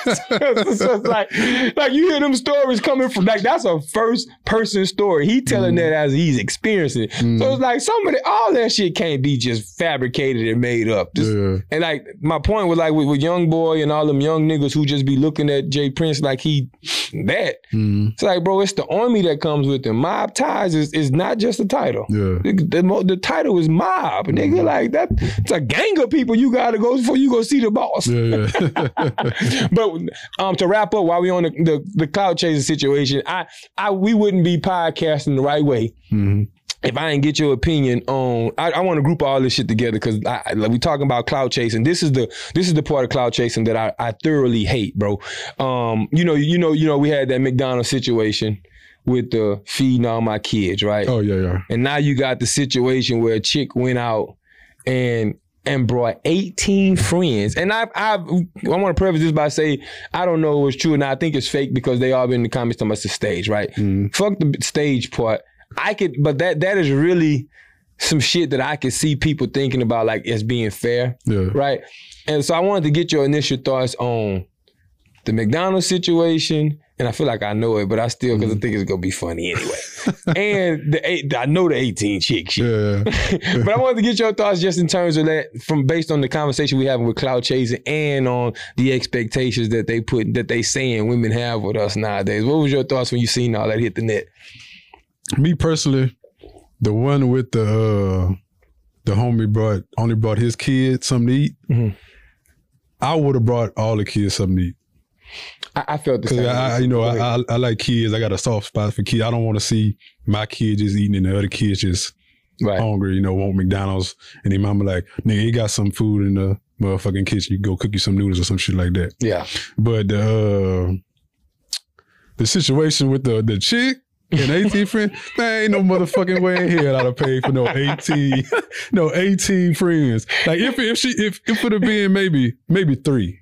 so it's like, like you hear them stories coming from like that's a first person story. He telling that as he's experiencing it. So it's like some of all that shit can't be just fabricated and made up. Just- Yeah. And like my point was like with, with young boy and all them young niggas who just be looking at J Prince like he that. Mm. It's like, bro, it's the army that comes with him. Mob ties is, is not just a title. Yeah. The, the, the title is mob, nigga. Like that, it's a gang of people you gotta go before you go see the boss. Yeah, yeah. but um, to wrap up, while we on the, the the cloud chasing situation, I I we wouldn't be podcasting the right way Mhm. if I didn't get your opinion on. I, I want to group all this shit together because like we talking about cloud chasing. This is the this is the part of cloud chasing that I, I thoroughly hate, bro. Um, you know, you know, you know, we had that McDonald's situation with the feeding all my kids, right? Oh yeah, yeah. And now you got the situation where a chick went out and and brought 18 friends. And I've, I've I want to preface this by saying I don't know if it's true or not. I think it's fake because they all been in the comments talking about the stage, right? Mm-hmm. Fuck the stage part. I could, but that that is really some shit that I could see people thinking about like as being fair, Yeah. right? And so I wanted to get your initial thoughts on the McDonald's situation, and I feel like I know it, but I still because I think it's gonna be funny anyway. and the eight, I know the eighteen chick shit. Yeah. but I wanted to get your thoughts just in terms of that, from based on the conversation we having with cloud chasing and on the expectations that they put that they saying women have with us nowadays. What was your thoughts when you seen all that hit the net? Me personally, the one with the uh the homie brought only brought his kids something to eat. Mhm. I would have brought all the kids something to eat. I, I felt the same. I, you know, I, I, I like kids. I got a soft spot for kids. I don't want to see my kids just eating and the other kids just right. hungry. You know, want McDonald's and their mama like, nigga, you got some food in the motherfucking kitchen. You go cook you some noodles or some shit like that. Yeah. But uh, the situation with the the chick and 18 friends, man, ain't no motherfucking way in here that I'd pay for no 18, no 18 friends. Like if if she if it would have been maybe maybe three.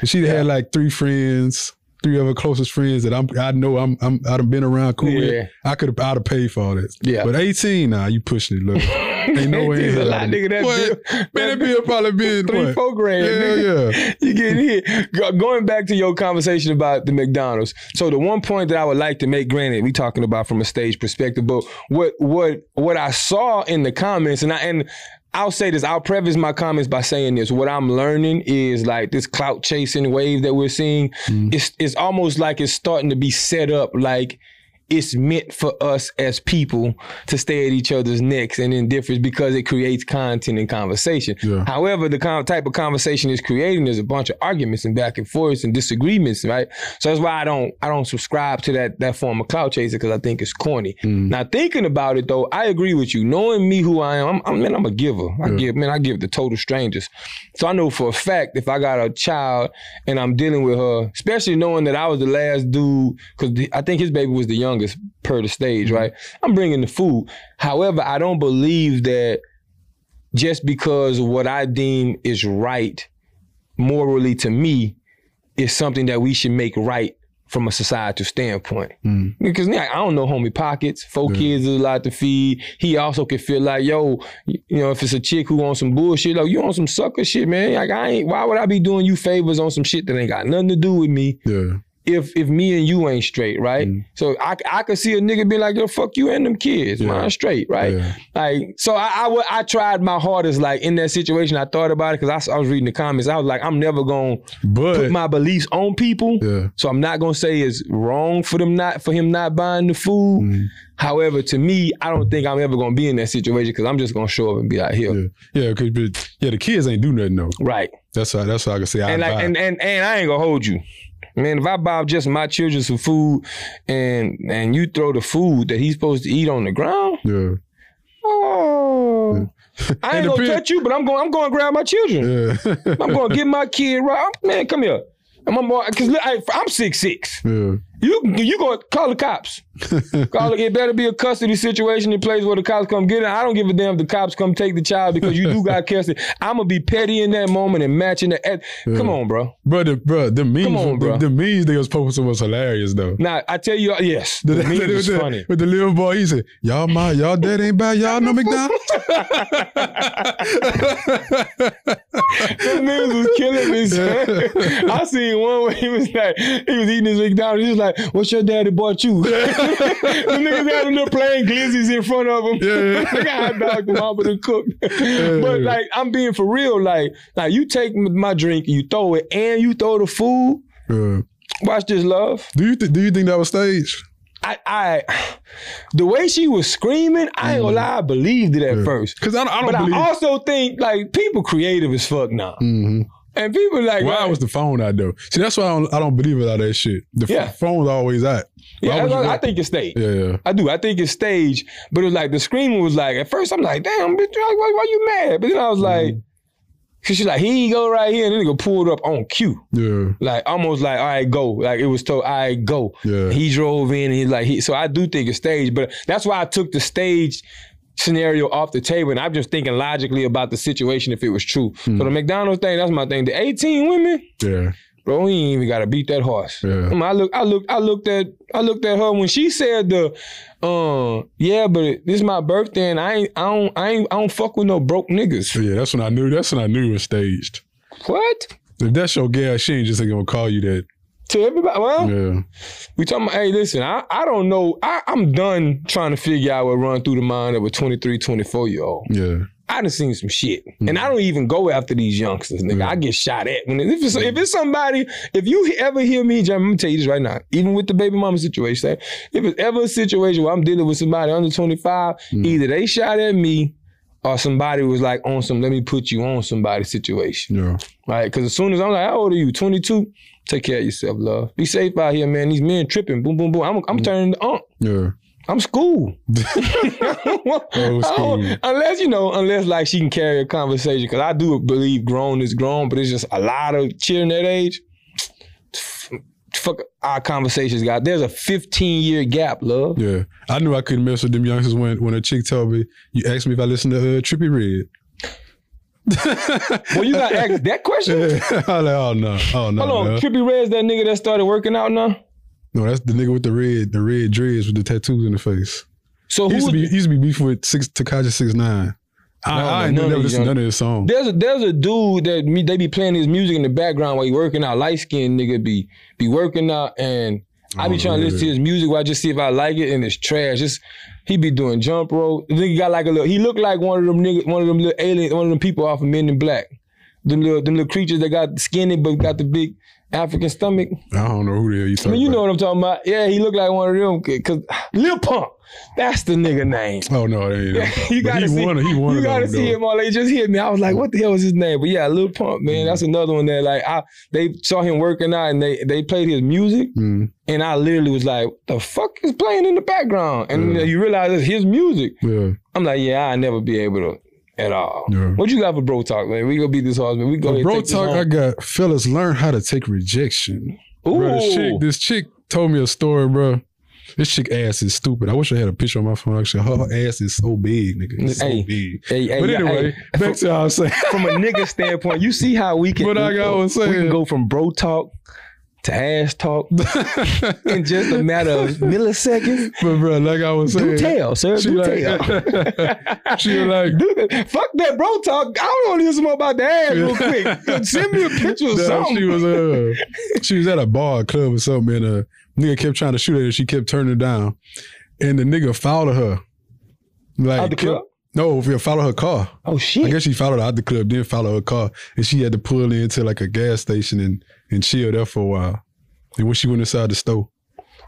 If she'd had like three friends, three of her closest friends that I'm I know I'm I'm I'd have been around cool Yeah. with, I could have I'd have paid for all this. Yeah. But 18 now, you pushing it, look. Ain't no way It's a lot, nigga. That What? bill, Man, that bill probably been three, what? four grand. Yeah, yeah. You getting hit. Go- Going back to your conversation about the McDonald's. So the one point that I would like to make, granted, we talking about from a stage perspective, but what what what I saw in the comments, and I and I'll say this, I'll preface my comments by saying this. What I'm learning is like this clout chasing wave that we're seeing, mm-hmm. it's it's almost like it's starting to be set up like it's meant for us as people to stay at each other's necks and indifference because it creates content and conversation. Yeah. However, the kind type of conversation it's creating is a bunch of arguments and back and forths and disagreements, right? So that's why I don't I don't subscribe to that that form of cloud chasing because I think it's corny. Mm. Now thinking about it though, I agree with you. Knowing me who I am, I'm, I'm man, I'm a giver. I give man, I give to total strangers. So I know for a fact if I got a child and I'm dealing with her, especially knowing that I was the last dude, because I think his baby was the youngest per the stage, mm-hmm. right? I'm bringing the food. However, I don't believe that just because what I deem is right morally to me is something that we should make right from a societal standpoint. Mm. Because yeah, I don't know homie pockets, four kids is a lot to feed. He also could feel like, yo, you know, if it's a chick who on some bullshit, like you on some sucker shit, man. Like I ain't why would I be doing you favors on some shit that ain't got nothing to do with me Yeah. If if me and you ain't straight, right? So I, I could see a nigga be like, yo, fuck you and them kids, Yeah. mine straight, right? Yeah. Like, so I, I I tried my hardest, like in that situation. I thought about it because I was reading the comments. I was like, I'm never gonna But put my beliefs on people. yeah. So I'm not gonna say it's wrong for them not for him not buying the food. Mm. However, to me, I don't think I'm ever gonna be in that situation because I'm just gonna show up and be like, here, Yeah, yeah, cause but, yeah, the kids ain't do nothing though. right. That's how that's how I can say I and like and, and and I ain't gonna hold you. Man, if I buy just my children some food and and you throw the food that he's supposed to eat on the ground, yeah, oh bro. I ain't gonna touch you, but I'm going. I'm going to grab my children. Yeah. I'm going to get my kid right. Man, come here. Boy, because I'm six six. yeah. You you going to call the cops? call it. It better be a custody situation in place where the cops come get it. I don't give a damn if the cops come take the child because you do got custody. I'm gonna be petty in that moment and matching the. ed- Come on, bro. Bro, the, bro, the memes, Come on, bro. The, the memes they was posting was hilarious though. Now I tell you, yes, the meme with, was the, funny. with the little boy, he said, "Y'all my y'all dad ain't bad. Y'all know McDonald's." The memes was killing me. son. I seen one where he was like, he was eating his McDonald's. He was like, "What's your daddy bought you?" the niggas had them little playing glizzies in front of him. Yeah. they got hot dog the mama to cook. but like, I'm being for real. Like, like you take my drink, you throw it, and you throw the food. Uh, Watch this, love. do you th- do you think that was staged? I, I, the way she was screaming, I ain't gonna lie, I believed it at first. Because I, don't- I don't But believe. I also think like people creative as fuck now, Mhm. And people like Why right, was the phone out though? See, that's why I don't, I don't believe it all that shit. The Yeah. phone's always out. Why Yeah, I, I think it's staged. Yeah, yeah. I do. I think it's staged. But it was like the screaming was like at first I'm like, damn, bitch, why, why, why you mad? But then I was mm-hmm. like, cause she's like, he go right here, and then nigga pulled up on cue. Yeah, Like almost like, all right, go. Like it was told, all right, go. Yeah. He drove in and he's like, he, so I do think it's staged, but that's why I took the stage scenario off the table. And I'm just thinking logically about the situation if it was true. Hmm. So the McDonald's thing, that's my thing. The 18 women, yeah, bro, we ain't even gotta beat that horse. Yeah. I, mean, I look, I look, I looked at, I looked at her when she said the, uh, yeah, but this is my birthday and I ain't, I don't, I ain't, I don't fuck with no broke niggas. yeah. That's when I knew. That's when I knew it was staged. What? If that's your gal, she ain't just gonna call you that. To everybody, well, Yeah, we talking about, hey, listen, I, I don't know. I, I'm done trying to figure out what run through the mind of a 23, 24 year old. yeah, I done seen some shit. Mm. And I don't even go after these youngsters, nigga. Mm. I get shot at. When if it's, mm. if it's somebody, if you ever hear me, I'm gonna tell you this right now, even with the baby mama situation, if it's ever a situation where I'm dealing with somebody under 25, either they shot at me or somebody was like on some, let me put you on somebody situation. yeah. Right? Because as soon as I'm like, how old are you? 22? Take care of yourself, love. Be safe out here, man. These men tripping. Boom, boom, boom. I'm, I'm mm. turning the ump. Yeah. I'm school. School. unless you know, unless like she can carry a conversation, because I do believe grown is grown, but it's just a lot of children that age. Fuck our conversations, got. There's a 15 year gap, love. Yeah, I knew I couldn't mess with them youngsters when when a chick told me, "You asked me if I listened to uh, Trippie Redd." Well, you got asked that question. I was like, "Oh no, oh no, Hold on, no. Trippie Redd's that nigga that started working out now. no, that's the nigga with the red, the red dreads with the tattoos in the face." So He who? used to be, he used to be beefing with six Tekashi Six Nine. I, No, I ain't none never these listened to young- none of his songs. There's a there's a dude that me they be playing his music in the background while he working out. Light skinned nigga be be working out and I be Oh, trying to listen to his music while I just see if I like it and it's trash. Just he be doing jump rope. The nigga got like a little he looked like one of them nigga one of them little aliens, one of them people off of Men in Black. Them little them little creatures that got skinny but got the big African stomach. I don't know who the hell you I talking mean, you know about. what I'm talking about. Yeah, he looked like one of them cause Lil Pump. That's the nigga name. Oh no, it ain't. you gotta he see, won. He won. you gotta see him all. They just hit me. I was like, "What the hell is his name?" But yeah, Lil Pump, man, that's another one that like I they saw him working out and they they played his music, Mm, and I literally was like, "The fuck is playing in the background?" And Yeah. you realize it's his music. yeah, I'm like, "Yeah, I'll never be able to at all." Yeah. What you got for bro talk, man? We gonna beat this horse, man. We go ahead bro, talk. I got fellas learn how to take rejection. Ooh, Bro, this chick, this chick told me a story, bro. This chick ass is stupid. I wish I had a picture on my phone. Actually, her ass is so big, nigga. It's so big. hey, hey, but anyway, hey, back to what I was saying. from a nigga standpoint, you see how we can. But like I was we can go from bro talk to ass talk in just a matter of milliseconds. but bro, like I was saying, Do tell, sir. she Do like, tell. she was like, Fuck that bro talk. I don't want to hear some more about the ass real quick. Send me a picture of Nah, something. she was uh, she was at a bar club or something, and a nigga kept trying to shoot at her. She kept turning down, and the nigga followed her. Like Out the club? No, if you follow her car. oh shit! I guess she followed her out the club, then follow her car, and she had to pull into like a gas station and and chill there for a while. And when she went inside the store,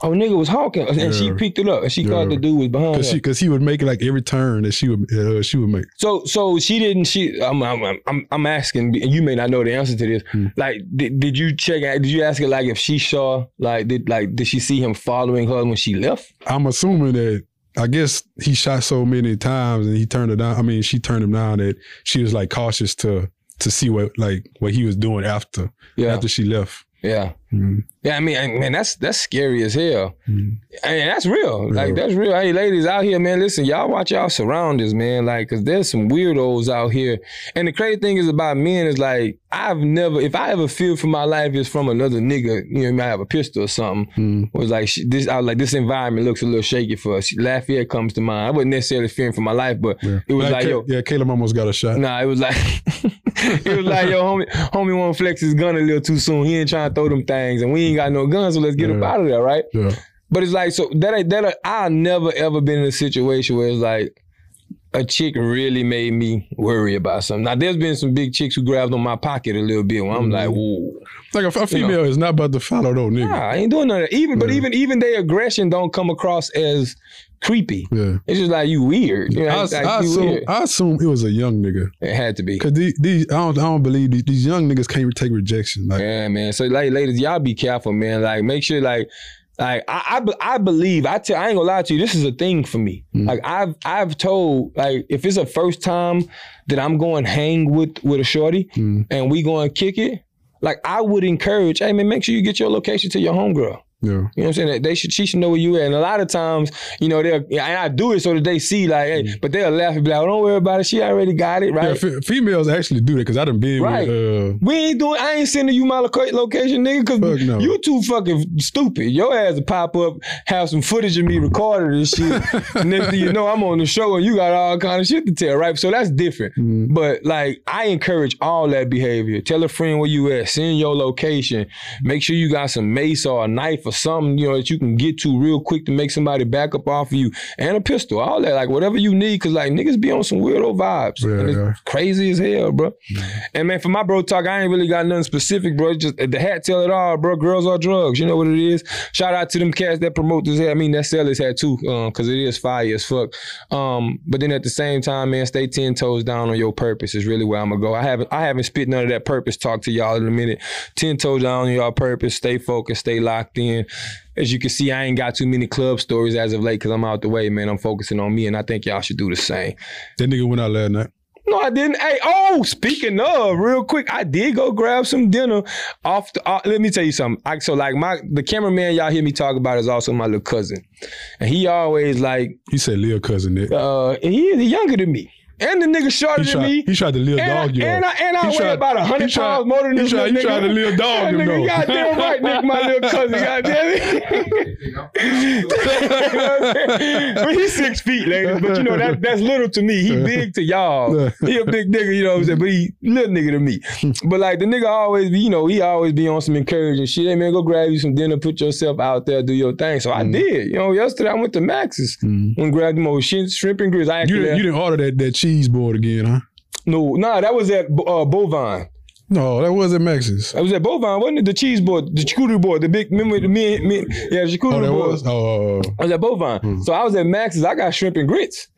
Oh nigga was honking, and she picked it up, and she thought the dude was behind cause her. cause he would make like every turn that she would uh, she would make. So so she didn't she I'm I'm I'm, I'm asking and you may not know the answer to this. Hmm. Like did, did you check did you ask her like if she saw like did like did she see him following her when she left? I'm assuming that I guess he shot so many times and he turned it down. I mean, she turned him down that she was like cautious to to see what like what he was doing after Yeah. after she left. Yeah. Mhm. Yeah, I mean, I- man, that's that's scary as hell. Mhm. And that's real. Like that's real. Hey, ladies out here, man, listen, y'all watch y'all surroundings, man. Like, cause there's some weirdos out here. And the crazy thing is about men is like, I've never, if I ever feel for my life is from another nigga, you know, might have a pistol or something. Mhm. Was like sh- this. I was like this environment looks a little shaky for us. Lafayette comes to mind. I wasn't necessarily fearing for my life, but Yeah. it was like, Ca- yo, yeah, Caleb almost got a shot. Nah, it was like it was like yo, homie, homie want to flex his gun a little too soon. He ain't trying to throw them things, and we ain't got no guns, so let's get up out of there, right? Yeah. But it's like so that ain't that I never ever been in a situation where it's like a chick really made me worry about something. Now there's been some big chicks who grabbed on my pocket a little bit. Where I'm like, Mm-hmm. whoa, Like a, a female is not about to follow no nigga. nah, I ain't doing none of that. Even but even even their aggression don't come across as creepy. Yeah. It's just like you weird. You know, I, like, I assume weird. I assume it was a young nigga. It had to be. Cause these, these I don't I don't believe these, these young niggas can't take rejection. Like Yeah, man. So like ladies, y'all be careful, man. Like make sure like like I, I, I believe I tell I ain't gonna lie to you. This is a thing for me. Mm. Like I've I've told like if it's a first time that I'm going hang with with a shorty Mm. and we going kick it, like I would encourage. Hey man, make sure you get your location to your homegirl. Yeah. You know what I'm saying? They should she should know where you at. And a lot of times, you know, they'll and I do it so that they see like, hey, but they'll laugh and be like, oh, don't worry about it. She already got it, Mm. Yeah, right? females actually do that because I done been Right. with uh We ain't doing. I ain't sending you my loca- location, nigga, because no. you too fucking stupid. Your ass will pop up, have some footage of me recording and shit. Next thing you know, I'm on the show and you got all kind of shit to tell, right? So that's different. Mm. But like, I encourage all that behavior. Tell a friend where you at. Send your location. Make sure you got some mace or a knife or something, you know, that you can get to real quick to make somebody back up off of you, and a pistol. All that, like whatever you need, because like niggas be on some weirdo vibes. Yeah, And it's yeah. crazy as hell, bro. And man, for my bro talk, I ain't really got nothing specific, bro. It's Just the hat tell it all, bro. Girls are drugs. You know what it is. Shout out to them cats that promote this hat. I mean, that sell this hat too, um, cause it is fire as fuck. Um, but then at the same time, man, stay ten toes down on your purpose is really where I'm gonna go. I haven't I haven't spit none of that purpose talk to y'all in a minute. Ten toes down on your purpose. Stay focused. Stay locked in. As you can see, I ain't got too many club stories as of late because I'm out the way, man. I'm focusing on me, and I think y'all should do the same. that nigga went out last night. No, I didn't. Hey, oh, speaking of, real quick, I did go grab some dinner off. The, uh, let me tell you something. I, so, like, my the cameraman y'all hear me talk about is also my little cousin, and he always like, He said little cousin Nick. uh, and he is younger than me, and the nigga shorter than me. he tried to little And I, dog you. and I, and I weigh tried- about he hundred tried- pounds more than he this tried- little he tried to little dog you. nigga. Goddamn right, nigga, my little cousin. Goddamn. but he's six feet, ladies. But you know that that's little to me. He big to y'all. He a big nigga, you know what I'm saying? But he little nigga to me. But like the nigga always be, you know, he always be on some encouraging shit. Hey man, go grab you some dinner, put yourself out there, do your thing. So I did. You know, yesterday I went to Max's Mhm. and grabbed them old shrimp, shrimp and grits. I You didn't, you didn't order that that cheese board again, huh? no, nah, that was at uh, Bovine. No, that wasn't Max's. I was at Bovine, wasn't it? The cheese board, the charcuterie board, the big, remember the me, me yeah, the charcuterie Oh, that board. was. Oh, I was at Bovine. So I was at Max's. I got shrimp and grits.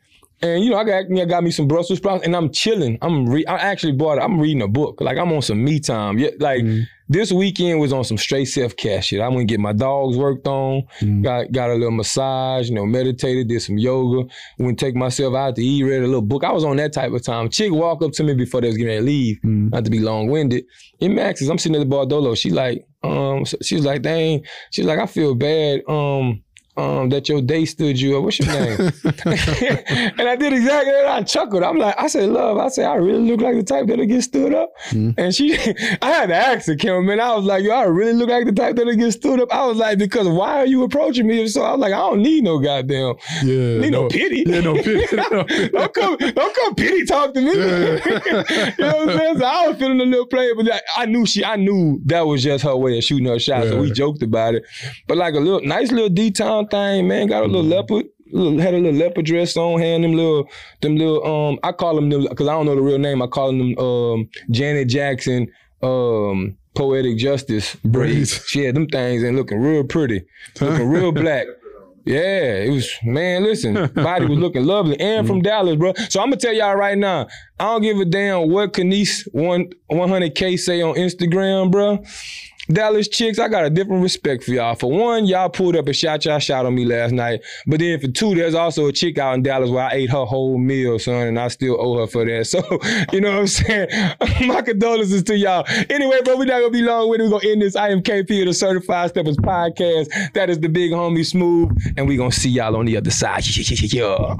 And you know, I got I got me some Brussels sprouts, and I'm chilling. I'm re- I actually bought. It. I'm reading a book. Like I'm on some me time. Yeah, like this weekend was on some straight self care shit. I went and get my dogs worked on. Got got a little massage. You know, meditated, did some yoga. Went take myself out to eat. Read a little book. I was on that type of time. Chick walk up to me before they was getting ready to leave. Not to be long winded. In Max's, I'm sitting at the Bardolo. She like, um, so she was like, dang. She's like, I feel bad. Um. Um, that your day stood you up. What's your name? and I did exactly that. I chuckled. I'm like, I said, love. I said, I really look like the type that'll get stood up. And she, I had to ask the cameraman. I was like, yo, I really look like the type that'll get stood up. I was like, because why are you approaching me? So I was like, I don't need no goddamn, yeah. need no, pity. Yeah, no pity. No pity. don't come, don't come pity talk to me. you know what I'm saying? So I was feeling a little player, but like, I knew she, I knew that was just her way of shooting her shot. So we joked about it. But like a little nice little D thing, man. Got a little leopard. Little, had a little leopard dress on, hand them little, them little, um, I call them, them because I don't know the real name. I call them, um, Janet Jackson, um, poetic justice braids. She had them things and looking real pretty, looking real black. Yeah, it was man. Listen, body was looking lovely, and from Dallas, bro. So I'm gonna tell y'all right now, I don't give a damn what Kanice one 100k say on Instagram, bro. Dallas chicks, I got a different respect for y'all. For one, y'all pulled up and shot y'all shot on me last night. But then for two, there's also a chick out in Dallas where I ate her whole meal, son, and I still owe her for that. So, you know what I'm saying? My condolences to y'all. Anyway, bro, we're not gonna be long with it. We're gonna end this I am KP of the Certified Steppaz podcast. That is the big homie smooth, and we're gonna see y'all on the other side. Yeah.